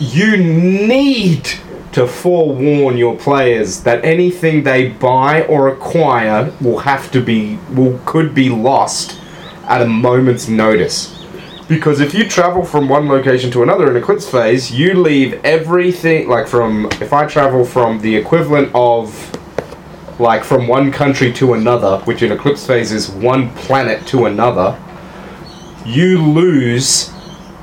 you need to forewarn your players that anything they buy or acquire will have to be will could be lost at a moment's notice. Because if you travel from one location to another in Eclipse Phase, you leave everything like from if I travel from the equivalent of like from one country to another, which in Eclipse Phase is one planet to another, you lose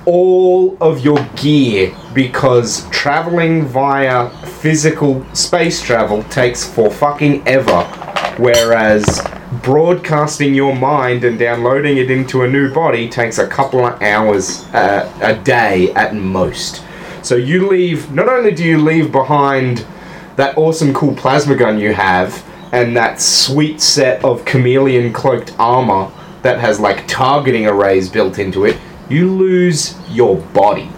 all of your gear because traveling via physical space travel takes for fucking ever. Whereas broadcasting your mind and downloading it into a new body takes a couple of hours uh, a day at most. So you leave, not only do you leave behind that awesome cool plasma gun you have and that sweet set of chameleon cloaked armor that has like targeting arrays built into it, you lose your body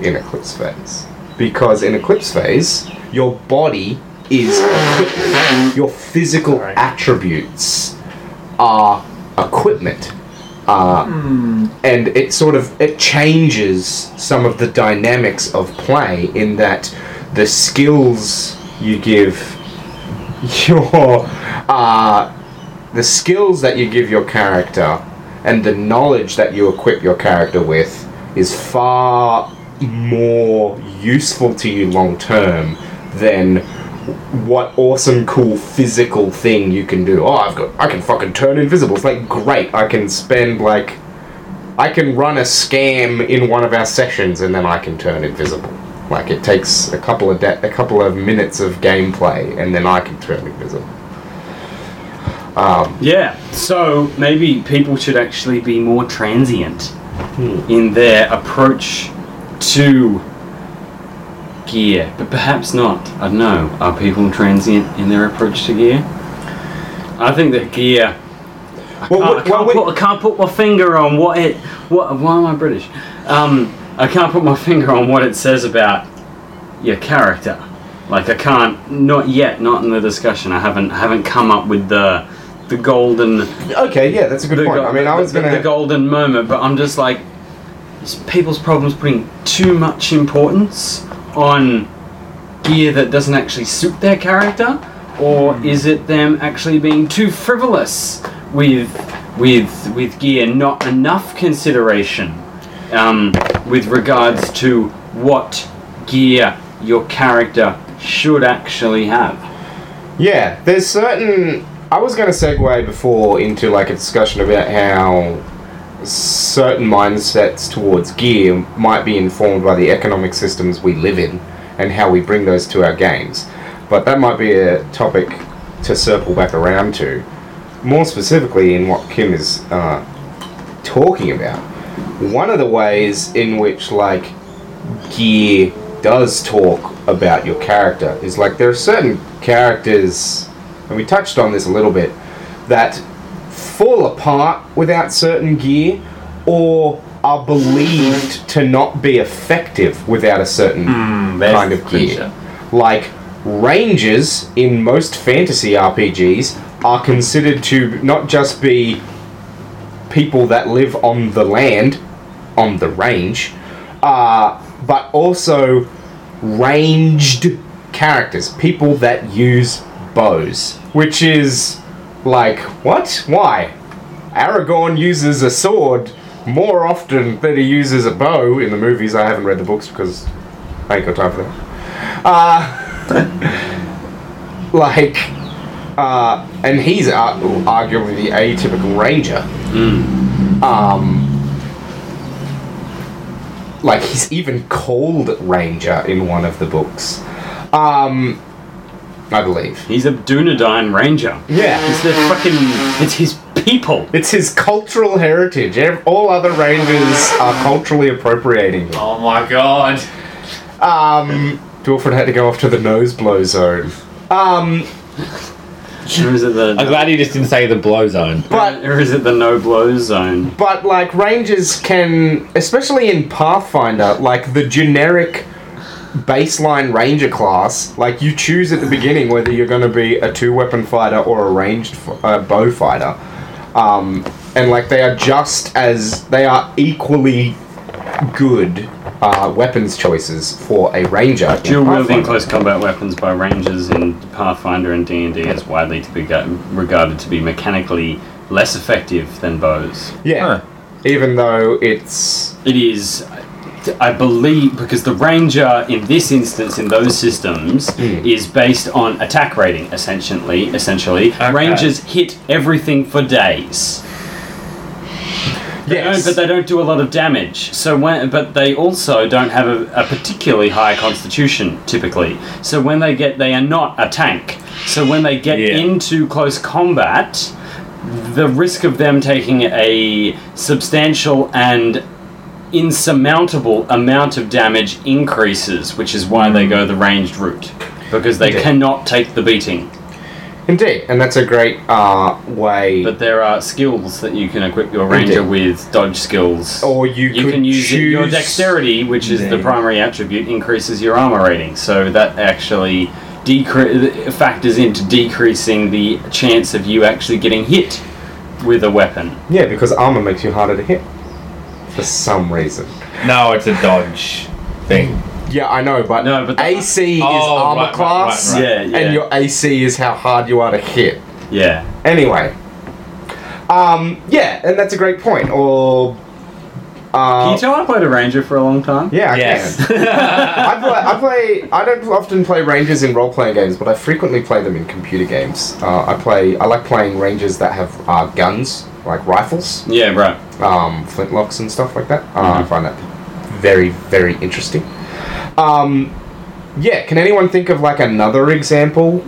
in Eclipse Phase. Because in Eclipse Phase, your body is equipment. Your physical attributes are equipment. Uh, and it sort of it changes some of the dynamics of play in that the skills you give *laughs* your uh, the skills that you give your character and the knowledge that you equip your character with is far more useful to you long term than what awesome cool physical thing you can do. Oh, I've got I can fucking turn invisible. It's like great. I can spend like I can run a scam in one of our sessions and then I can turn invisible. Like it takes a couple of de- a couple of minutes of gameplay and then I can turn invisible. Um, Yeah, so maybe people should actually be more transient in their approach to gear, but perhaps not. I don't know. Are people transient in their approach to gear? I think that gear. I Well, can't, what- I, can't well, put, I can't put my finger on what it. What? Why am I British? Um, I can't put my finger on what it says about your character. Like I can't. Not yet. Not in the discussion. I haven't. I haven't come up with the the golden okay, yeah, that's a good point. go- I mean, I was the, gonna the golden moment, but I'm just like people's problems putting too much importance on gear that doesn't actually suit their character, or Hmm. is it them actually being too frivolous with with with gear, not enough consideration um, with regards to what gear your character should actually have. Yeah, there's certain. I was going to segue before into like a discussion about how certain mindsets towards gear might be informed by the economic systems we live in and how we bring those to our games. But that might be a topic to circle back around to. More specifically, in what Kim is uh, talking about. One of the ways in which, like, gear does talk about your character is like there are certain characters, and we touched on this a little bit, that fall apart without certain gear or are believed to not be effective without a certain Mm, kind of gear. Like rangers in most fantasy RPGs are considered to not just be people that live on the land, on the range, uh, but also ranged characters, people that use bows, which is like what? Why? Aragorn uses a sword more often than he uses a bow in the movies. I haven't read the books because I ain't got time for that. Uh, *laughs* like, uh, and he's arguably the atypical ranger. Um, like he's even called ranger in one of the books. Um, I believe. He's a Dunedain ranger. Yeah. It's the fucking. It's his people. It's his cultural heritage. All other rangers are culturally appropriating him. Oh my god. Um, Dwarford had to go off to the nose blow zone. Um, Or is it the? I'm glad you just didn't say the blow zone. but or is it the no blow zone? but like rangers can, especially in Pathfinder, like the generic baseline ranger class, like you choose at the beginning whether you're going to be a two weapon fighter or a ranged f- uh, bow fighter. Um, and like they are just as they are equally good uh, weapons choices for a ranger. in Dual wielding close combat weapons by rangers in Pathfinder and D and D is widely to be regarded to be mechanically less effective than bows. Yeah. Even though it's It is, I believe, because the ranger in this instance in those systems Hmm. is based on attack rating. Essentially, essentially, Okay. rangers hit everything for days. They yes, but they don't do a lot of damage. So when, but they also don't have a, a particularly high constitution typically. So when they get, they are not a tank. So when they get Yeah. into close combat, the risk of them taking a substantial and insurmountable amount of damage increases, which is why they go the ranged route because they Okay. cannot take the beating. indeed, and that's a great uh, way. But there are skills that you can equip your ranger Indeed. with, dodge skills. or you, you can use it, your dexterity, which is the primary attribute, increases your armor rating. So that actually decre- factors into decreasing the chance of you actually getting hit with a weapon. Yeah, because armor makes you harder to hit for some reason. No, it's a dodge thing. Yeah, I know, but, No, but the- AC is Oh, armor right, right, class, right, right. Yeah, yeah, and your AC is how hard you are to hit. yeah. Anyway, um, yeah, and that's a great point. Or, Can uh, you tell I played a ranger for a long time? yeah, I Yes. can. I *laughs* play, I play. I don't often play rangers in role-playing games, but I frequently play them in computer games. Uh, I play. I like playing rangers that have uh, guns, like rifles. Yeah, right. um, flintlocks and stuff like that. Uh, I Mhm. find that very, very interesting. Um, yeah, can anyone think of like another example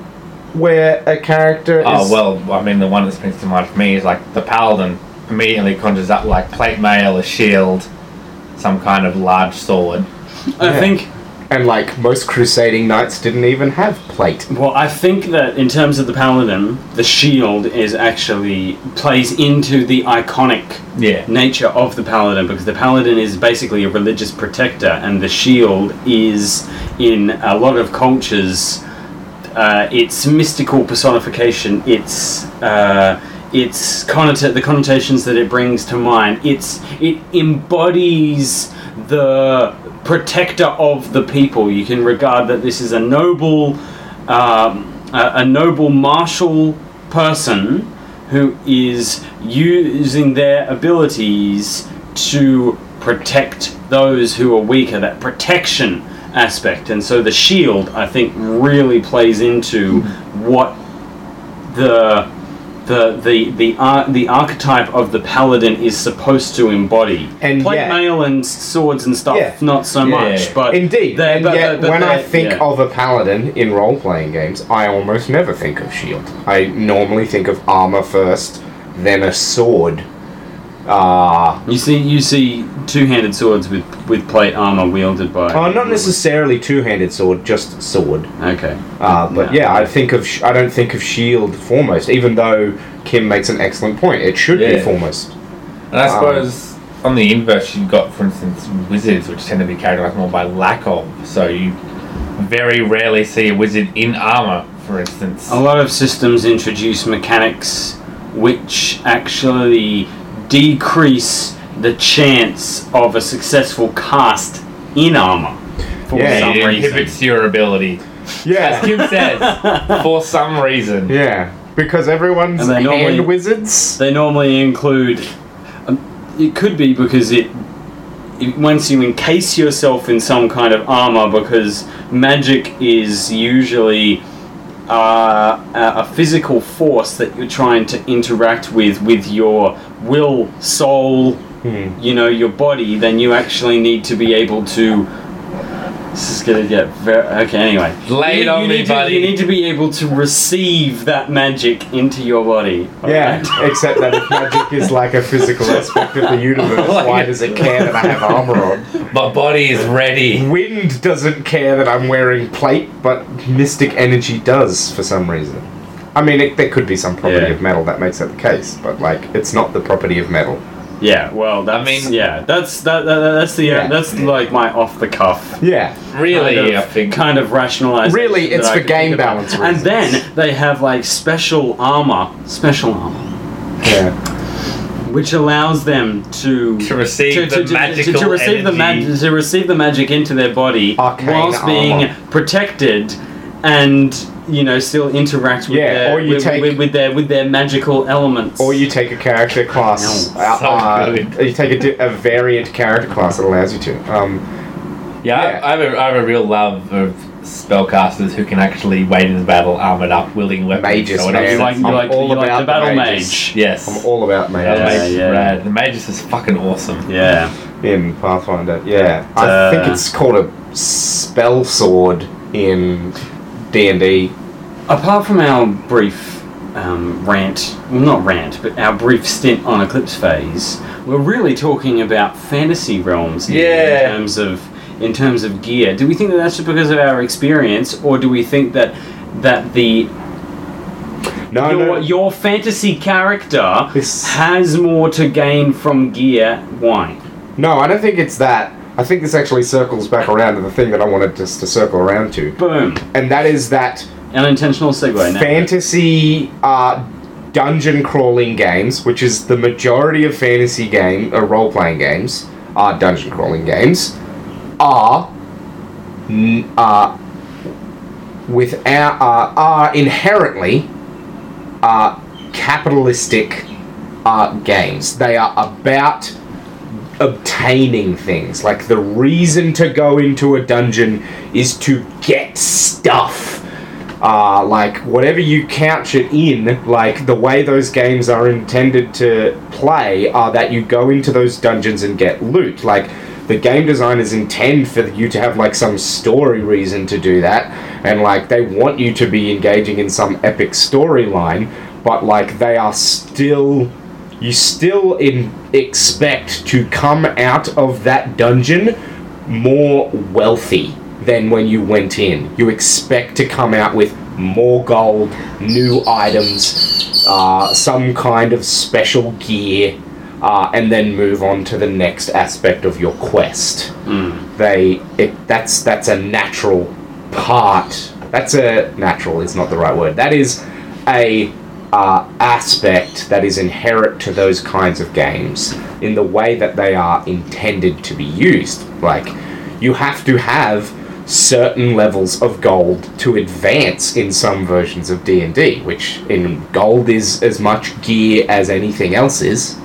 where a character Oh well, I mean the one that springs to mind for me is like the paladin immediately conjures up like plate mail, a shield, some kind of large sword. I Yeah. think. and like most crusading knights didn't even have plate. Well, I think that in terms of the paladin, the shield is actually plays into the iconic Yeah. nature of the paladin because the paladin is basically a religious protector, and the shield is in a lot of cultures. Uh, its mystical personification, its uh, its connota- the connotations that it brings to mind. It's it embodies the protector of the people. You can regard that this is a noble, um, a, a noble martial person who is using their abilities to protect those who are weaker. That protection aspect, and so the shield, I think, really plays into what the the the the ar- the archetype of the paladin is supposed to embody. And plate yet- mail and swords and stuff, Yeah. not so Yeah. much. But Indeed, they- and but- yet but when I think yeah. of a paladin in role-playing games, I almost never think of shield. I normally think of armor first, then a sword. Uh, you see, you see two-handed swords with with plate armor wielded by. oh, not necessarily two-handed sword, just sword. Okay. Uh, but No. yeah, I think of sh- I don't think of Shield foremost, even though Kim makes an excellent point. It should be Yeah. foremost. And I Um, suppose on the inverse, you've got, for instance, wizards, which tend to be characterized more by lack of. So you very rarely see a wizard in armor, for instance. A lot of systems introduce mechanics which actually decrease the chance of a successful cast in armor for Yeah, some it reason. inhibits your ability. As Yeah. Kim says, *laughs* for some reason. Yeah. Because everyone's And they normally- hand wizards. They normally include. Um, it could be because it, it. Once you encase yourself in some kind of armor, because magic is usually uh, a, a physical force that you're trying to interact with, with your will, soul, Hmm. you know, your body, then you actually need to be able to. This is gonna get very okay. Anyway, Lay it you, on you me, need to, buddy. You need to be able to receive that magic into your body. Yeah, alright? *laughs* except that if magic is like a physical aspect of the universe, why does it care that I have armor on? My body is ready. Wind doesn't care that I'm wearing plate, but mystic energy does for some reason. I mean, it, there could be some property Yeah. of metal that makes that the case, but like, it's not the property of metal. Yeah, well, that's, mean- yeah, that's that, that that's the Yeah. that's like my off the cuff Yeah, Really, kind I of, think. kind of rationalization. Really, it's for game think about. balance And then they have like special armor, special armor, yeah. which allows them to To receive the magical to, receive the energy. mag- to receive the magic into their body Arcane whilst being armor. protected and you know still interact with Yeah, their or you with, take- with, with their with their magical elements. Or you take a character class, No, uh, so uh, you take a, a variant character class that allows you to. Um, Yeah, Yeah. I, I, have a, I have a real love of spellcasters who can actually wade into battle armored up, wielding weapons. Mages, or whatever. man. like you I'm like, all you like about the the battle mages. mage. Yes. I'm all about the mages. Yeah, Magus is yeah. rad. The mages is fucking awesome. Yeah. in Pathfinder. Yeah, I Uh, think it's called a spell sword in D and D. Apart from our brief um, rant, well, not rant, but our brief stint on Eclipse Phase, we're really talking about fantasy realms Yeah. in terms of in terms of gear. Do we think that that's just because of our experience, or do we think that that the No, your, no, your fantasy character has more to gain from gear? Why? no. I don't think it's that. I think this actually circles back around to the thing that I wanted just to circle around to, Boom! and that is that Unintentional segue. Now. fantasy uh, dungeon crawling games, which is the majority of fantasy game uh, role playing games, are dungeon crawling games, are uh, without uh, are inherently uh, capitalistic uh, games. They are about obtaining things. Like the reason to go into a dungeon is to get stuff. Uh, like whatever you couch it in, like the way those games are intended to play are that you go into those dungeons and get loot. Like the game designers intend for you to have like some story reason to do that, and like they want you to be engaging in some epic storyline, but like they are still you still in expect to come out of that dungeon more wealthy than when you went in. You expect to come out with more gold, new items, uh, some kind of special gear, uh, and then move on to the next aspect of your quest. They it, that's that's a natural part. That's a natural is not the right word. That is a uh, aspect that is inherent to those kinds of games in the way that they are intended to be used. Like, you have to have certain levels of gold to advance in some versions of D&D, which in gold is as much gear as anything else is.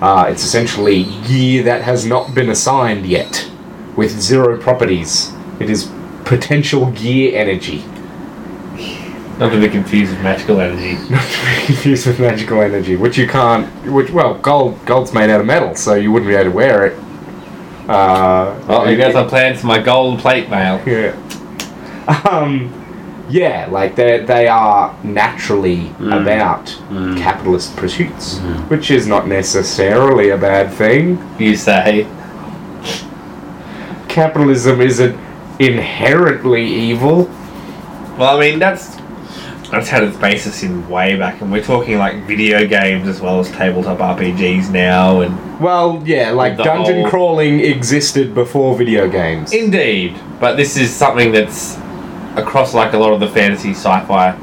Uh, it's essentially gear that has not been assigned yet, with zero properties. It is potential gear energy. Not to be confused with magical energy. *laughs* Not to be confused with magical energy, which you can't. Which well, gold gold's made out of metal, so you wouldn't be able to wear it. Uh, Well, you guys are plans for my gold plate mail. *laughs* Yeah. Um, yeah, like they they are naturally Mm. about Mm. capitalist pursuits, Mm. which is not necessarily a bad thing. You say. Capitalism isn't inherently evil. Well, I mean, that's that's had its basis in way back, and we're talking like video games as well as tabletop RPGs now, and Well, yeah, like dungeon whole- crawling existed before video games. indeed. But this is something that's across like a lot of the fantasy sci-fi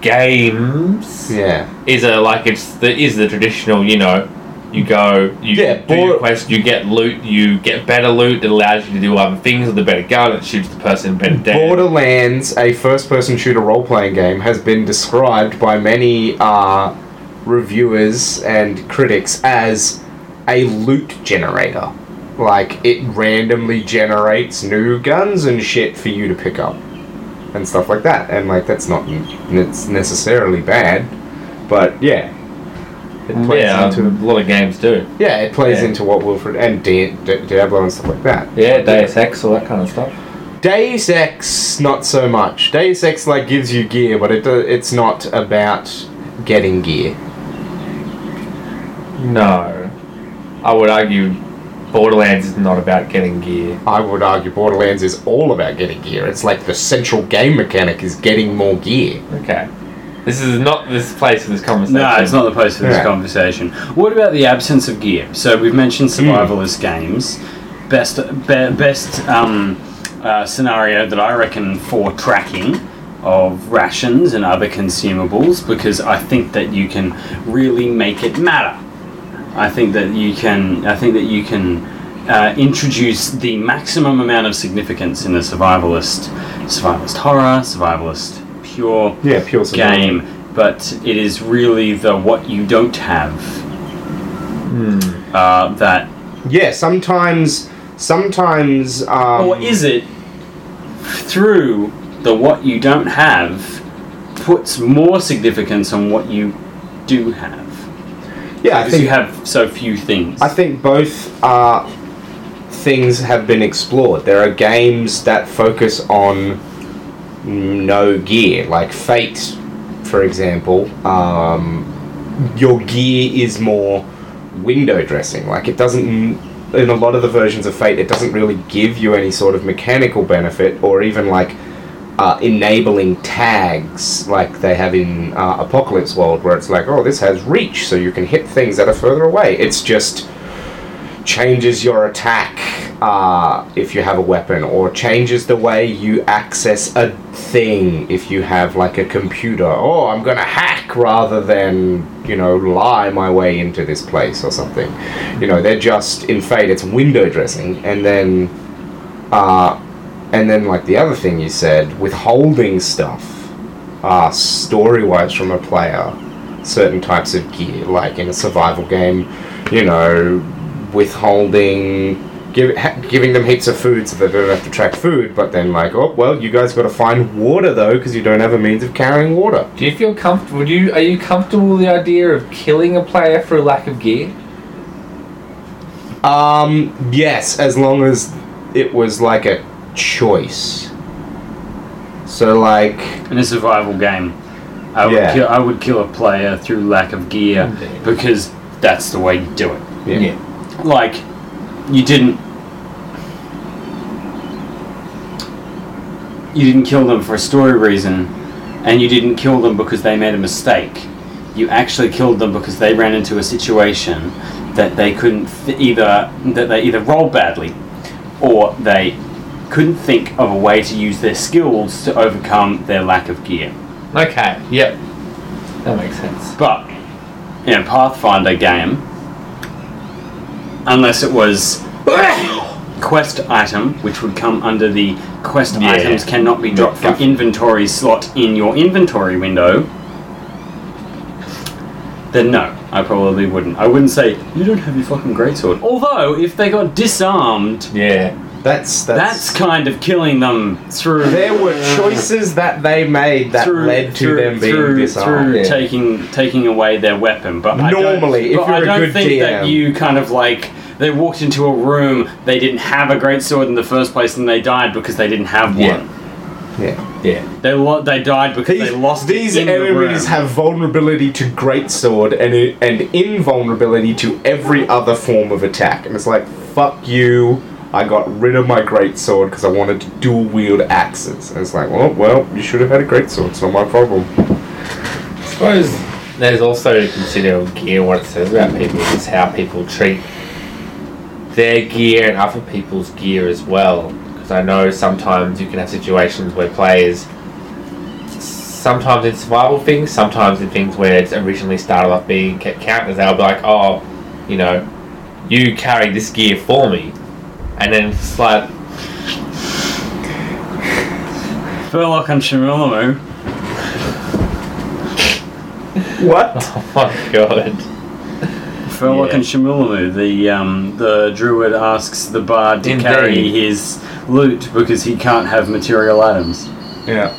games. yeah. Is a like it's the is the traditional, you know. You go, you Yeah, do your quest, you get loot, you get better loot that allows you to do other things with a better gun, it shoots the person better dead. Borderlands, a first-person shooter role-playing game, has been described by many uh, reviewers and critics as a loot generator. Like it randomly generates new guns and shit for you to pick up, and stuff like that. And like that's not it's necessarily bad, but yeah, it plays yeah, into a lot of games do. yeah it plays Yeah. into what Wilfred and Di- Di- Diablo and stuff like that. Yeah, Deus Ex, all that kind of stuff. Deus Ex, not so much. Deus Ex like gives you gear, but it do- it's not about getting gear. No. I would argue Borderlands is not about getting gear. I would argue Borderlands is all about getting gear. It's like the central game mechanic is getting more gear. Okay. This is not this place for this conversation. No, it's not the place for this conversation. What about the absence of gear? So we've mentioned survivalist games. Best be, best um, uh, scenario that I reckon for tracking of rations and other consumables because I think that you can really make it matter. I think that you can. I think that you can uh, introduce the maximum amount of significance in a survivalist, survivalist horror, survivalist pure Yeah, pure survival. game, but it is really the what you don't have uh, that, Yeah, sometimes, sometimes. Um, or is it through the what you don't have puts more significance on what you do have? Yeah, I because think you have so few things. I think both uh, things have been explored. There are games that focus on no gear, like Fate, for example. Um, your gear is more window dressing. Like it doesn't. In a lot of the versions of Fate, it doesn't really give you any sort of mechanical benefit, or even like uh, enabling tags like they have in uh, Apocalypse World, where it's like, oh, this has reach, so you can hit things that are further away. It's just changes your attack uh, if you have a weapon, or changes the way you access a thing if you have like a computer. Oh, I'm gonna hack rather than you know lie my way into this place or something. You know, they're just in Fate. It's window dressing, and then. Uh, and then, like the other thing you said, withholding stuff, uh, story wise from a player, certain types of gear, like in a survival game, you know, withholding, give, ha- giving them heaps of food so they don't have to track food, but then, like, oh, well, you guys got to find water though, because you don't have a means of carrying water. Do you feel comfortable? Would you are you comfortable with the idea of killing a player for a lack of gear? Um, yes, as long as it was like a choice. So, like, in a survival game, I would Yeah. kill, I would kill a player through lack of gear Indeed. because that's the way you do it. yeah. Like you didn't you didn't kill them for a story reason and you didn't kill them because they made a mistake you actually killed them because they ran into a situation that they couldn't th- either that they either rolled badly or they couldn't think of a way to use their skills to overcome their lack of gear Okay. Yep. That makes sense. but in a Pathfinder game, unless it was quest item, which would come under the quest Yeah. items cannot be dropped from inventory slot in your inventory window, then no, I probably wouldn't. I wouldn't say you don't have your fucking greatsword. Although if they got disarmed, Yeah. That's, that's, that's. kind of killing them through. there were choices that they made that through, led to through, them being through, disarmed. through Yeah. taking taking away their weapon. But I Normally, don't, if but you're a don't good think that DM. you kind of like they walked into a room, they didn't have a great sword in the first place, and they died because they didn't have Yeah. one. Yeah. Yeah. They lo- they died because These, they lost these it in the room. enemies have vulnerability to greatsword and and invulnerability to every other form of attack, and it's like fuck you. I got rid of my great sword because I wanted to dual wield axes. And it's like, well, well, you should have had a great sword. It's not my problem. I suppose there's also to consider gear what it says about people is how people treat their gear and other people's gear as well. Because I know sometimes you can have situations where players, sometimes in survival things, sometimes in things where it's originally started off being kept counters, they'll be like, oh, you know, you carry this gear for me. And then it's like, Furlock and Shamilamu. What? *laughs* oh my god. Furlock Yeah. and Shamilamu, the um, the druid asks the bard to Indeed. carry his loot because he can't have material items. Yeah.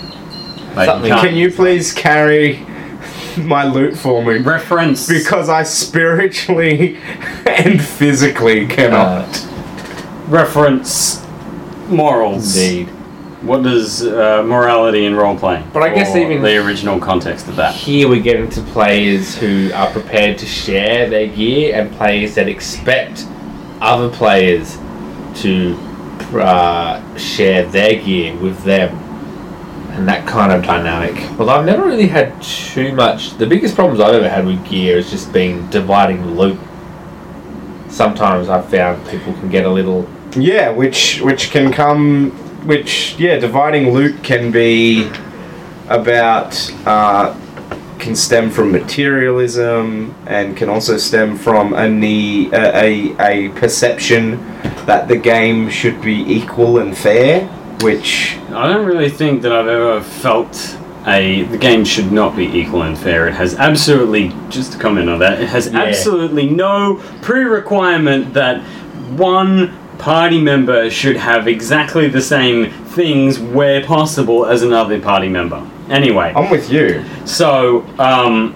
Like, Something- can't- Can you please carry *laughs* my loot for me? reference Because I spiritually *laughs* and physically cannot. Reference morals? Indeed. What does uh, morality in role playing? But I guess or even- the original context of that. Here we get into players who are prepared to share their gear and players that expect other players to uh, share their gear with them. And that kind of dynamic. Well, I've never really had too much. The biggest problems I've ever had with gear has just been dividing loot. Sometimes I've found people can get a little. Yeah, which which can come, which yeah, dividing loot can be about uh, can stem from materialism and can also stem from a need, a, a a perception that the game should be equal and fair, which I don't really think that I've ever felt a the game should not be equal and fair. It has absolutely just to comment on that. It has Yeah. absolutely no pre-requirement that one party member should have exactly the same things where possible as another party member. Anyway, I'm with you. so, um,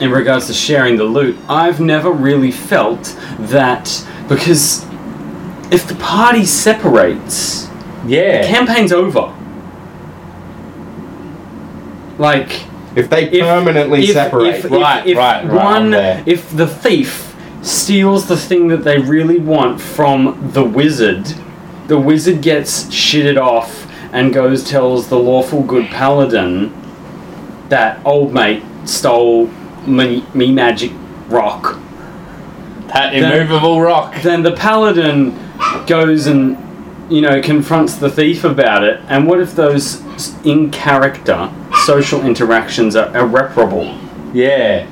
in regards to sharing the loot, I've never really felt that because if the party separates, Yeah. campaign's over. Like If they permanently if- separate, if, Right, if right, right, one, there. if the thief steals the thing that they really want from the wizard, the wizard gets shitted off and goes tells the lawful good paladin that old mate stole me, me magic rock. That Then- immovable rock. Then the paladin goes and you know confronts the thief about it. And what if those in character social interactions are irreparable? Yeah.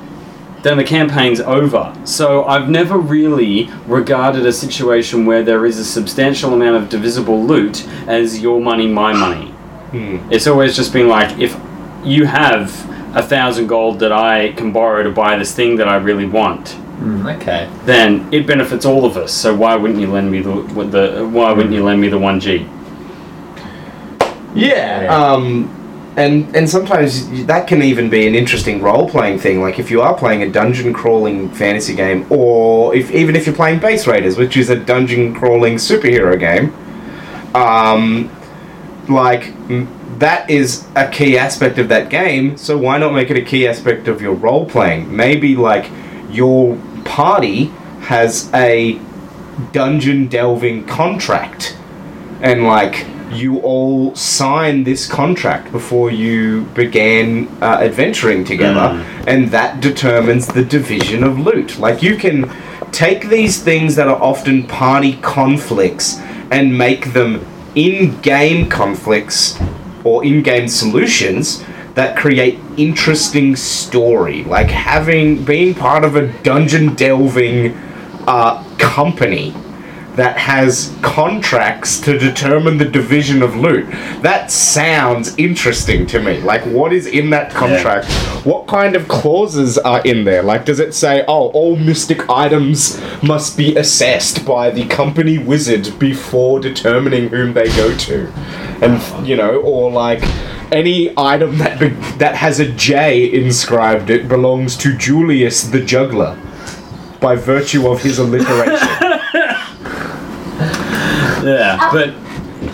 Then the campaign's over. So I've never really regarded a situation where there is a substantial amount of divisible loot as your money, my money. Hmm. It's always just been like if you have a thousand gold that I can borrow to buy this thing that I really want, Mm, okay. then it benefits all of us. So why wouldn't you lend me the, the why wouldn't you lend me the one G? Yeah. Yeah. Um, and and sometimes that can even be an interesting role playing thing. Like if you are playing a dungeon crawling fantasy game, or if even if you're playing Base Raiders, which is a dungeon crawling superhero game, um, like that is a key aspect of that game. So why not make it a key aspect of your role playing? Maybe like your party has a dungeon delving contract and like you all sign this contract before you began uh, adventuring together and that determines the division of loot. Like you can take these things that are often party conflicts and make them in-game conflicts or in-game solutions that create interesting story. Like having being part of a dungeon delving uh, company that has contracts to determine the division of loot. That sounds interesting to me. Like, what is in that contract? What kind of clauses are in there? Like, does it say, oh, all mystic items must be assessed by the company wizard before determining whom they go to? And, you know, or like, any item that be- that has a J inscribed it belongs to Julius the juggler by virtue of his alliteration. *laughs* Yeah, but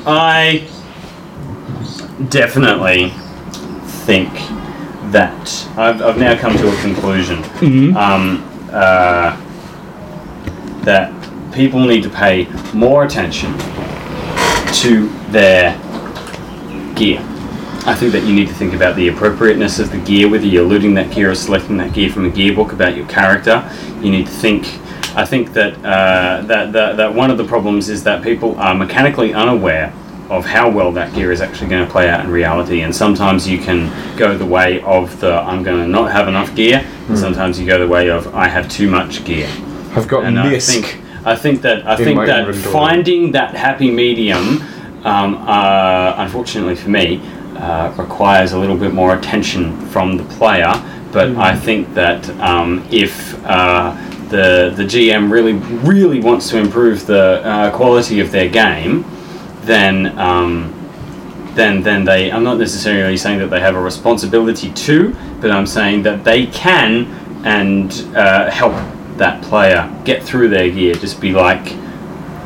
I definitely think that I've, I've now come to a conclusion. Um, uh, that people need to pay more attention to their gear. I think that you need to think about the appropriateness of the gear, whether you're looting that gear or selecting that gear from a gear book about your character. You need to think. I think that, uh, that, that, that one of the problems is that people are mechanically unaware of how well that gear is actually going to play out in reality. And sometimes you can go the way of the I'm going to not have enough gear, and sometimes you go the way of I have too much gear. I've got And I think I think that I think that finding that happy medium, um, uh, unfortunately for me, uh, requires a little bit more attention from the player. But Hmm. I think that um, if uh, the the GM really really wants to improve the uh, quality of their game, then. Um, then, then they. I'm not necessarily saying that they have a responsibility to, but I'm saying that they can and uh, help that player get through their gear. Just be like,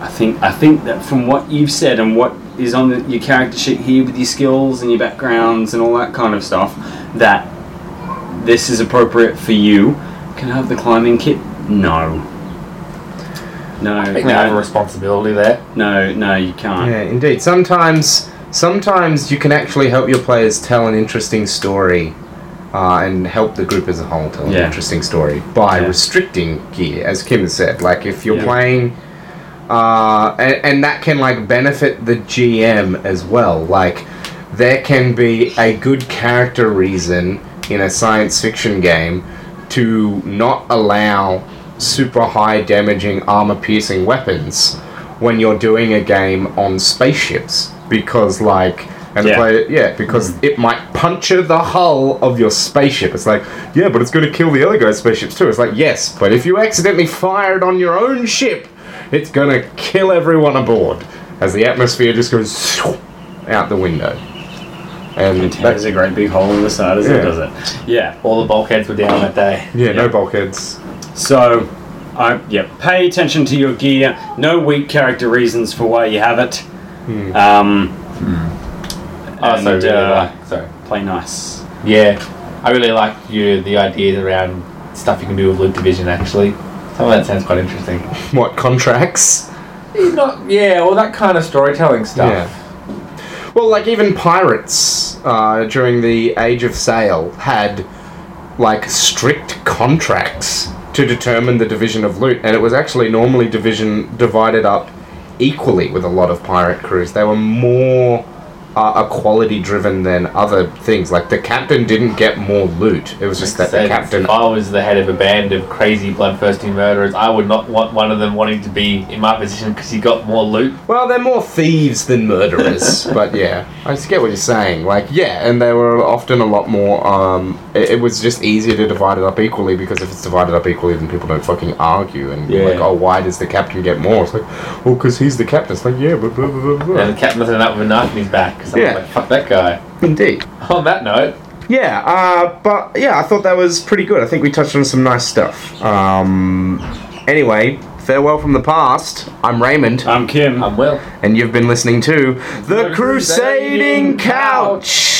I think. I think that from what you've said and what is on the, your character sheet here with your skills and your backgrounds and all that kind of stuff, that this is appropriate for you. Can I have the climbing kit? No. No, I think they have a no, responsibility there. no, no, you can't. Yeah, indeed. Sometimes, sometimes you can actually help your players tell an interesting story, uh, and help the group as a whole tell an Yeah. interesting story by Yeah. restricting gear, as Kim has said. Like if you're Yeah. playing, uh, and, and that can like benefit the GM as well. Like there can be a good character reason in a science fiction game to not allow super high damaging armor piercing weapons when you're doing a game on spaceships because like and Yeah. player yeah because mm. it might puncture the hull of your spaceship it's like yeah but it's going to kill the other guy's spaceships too it's like yes but if you accidentally fire it on your own ship it's going to kill everyone aboard as the atmosphere just goes *sniffs* out the window and It that, has a great big hole in the side as Yeah. it does it. Yeah. All the bulkheads were down that day. yeah no bulkheads So, I yeah, pay attention to your gear. No weak character reasons for why you have it. Um, I also And, really uh, like. Sorry. play nice. Yeah, I really like you the ideas around stuff you can do with loot division. Actually, some of that sounds quite interesting. *laughs* what contracts Not yeah, all that kind of storytelling stuff. Yeah. Well, like even pirates uh, during the Age of Sail had like strict contracts to determine the division of loot, and it was actually normally division divided up equally with a lot of pirate crews. They were more uh, equality driven than other things. Like the captain didn't get more loot. It was just that the captain. If I was the head of a band of crazy bloodthirsty murderers, I would not want one of them wanting to be in my position because he got more loot. Well, they're more thieves than murderers, *laughs* but yeah, I just get what you're saying. Like, yeah, and they were often a lot more. Um, it, it was just easier to divide it up equally because if it's divided up equally, then people don't fucking argue and Yeah. like, oh, why does the captain get more? It's like, well, because he's the captain. It's like, yeah, but blah blah blah. blah. And the captain doesn't up with a knife in his back. So Yeah. like, fuck that guy. Indeed. *laughs* On that note, Yeah, uh, but yeah, I thought that was pretty good. I think we touched on some nice stuff. Um, anyway, farewell from the past. I'm Raymond, I'm Kim. I'm Will. and you've been listening to The The Crusading Crusading Couch.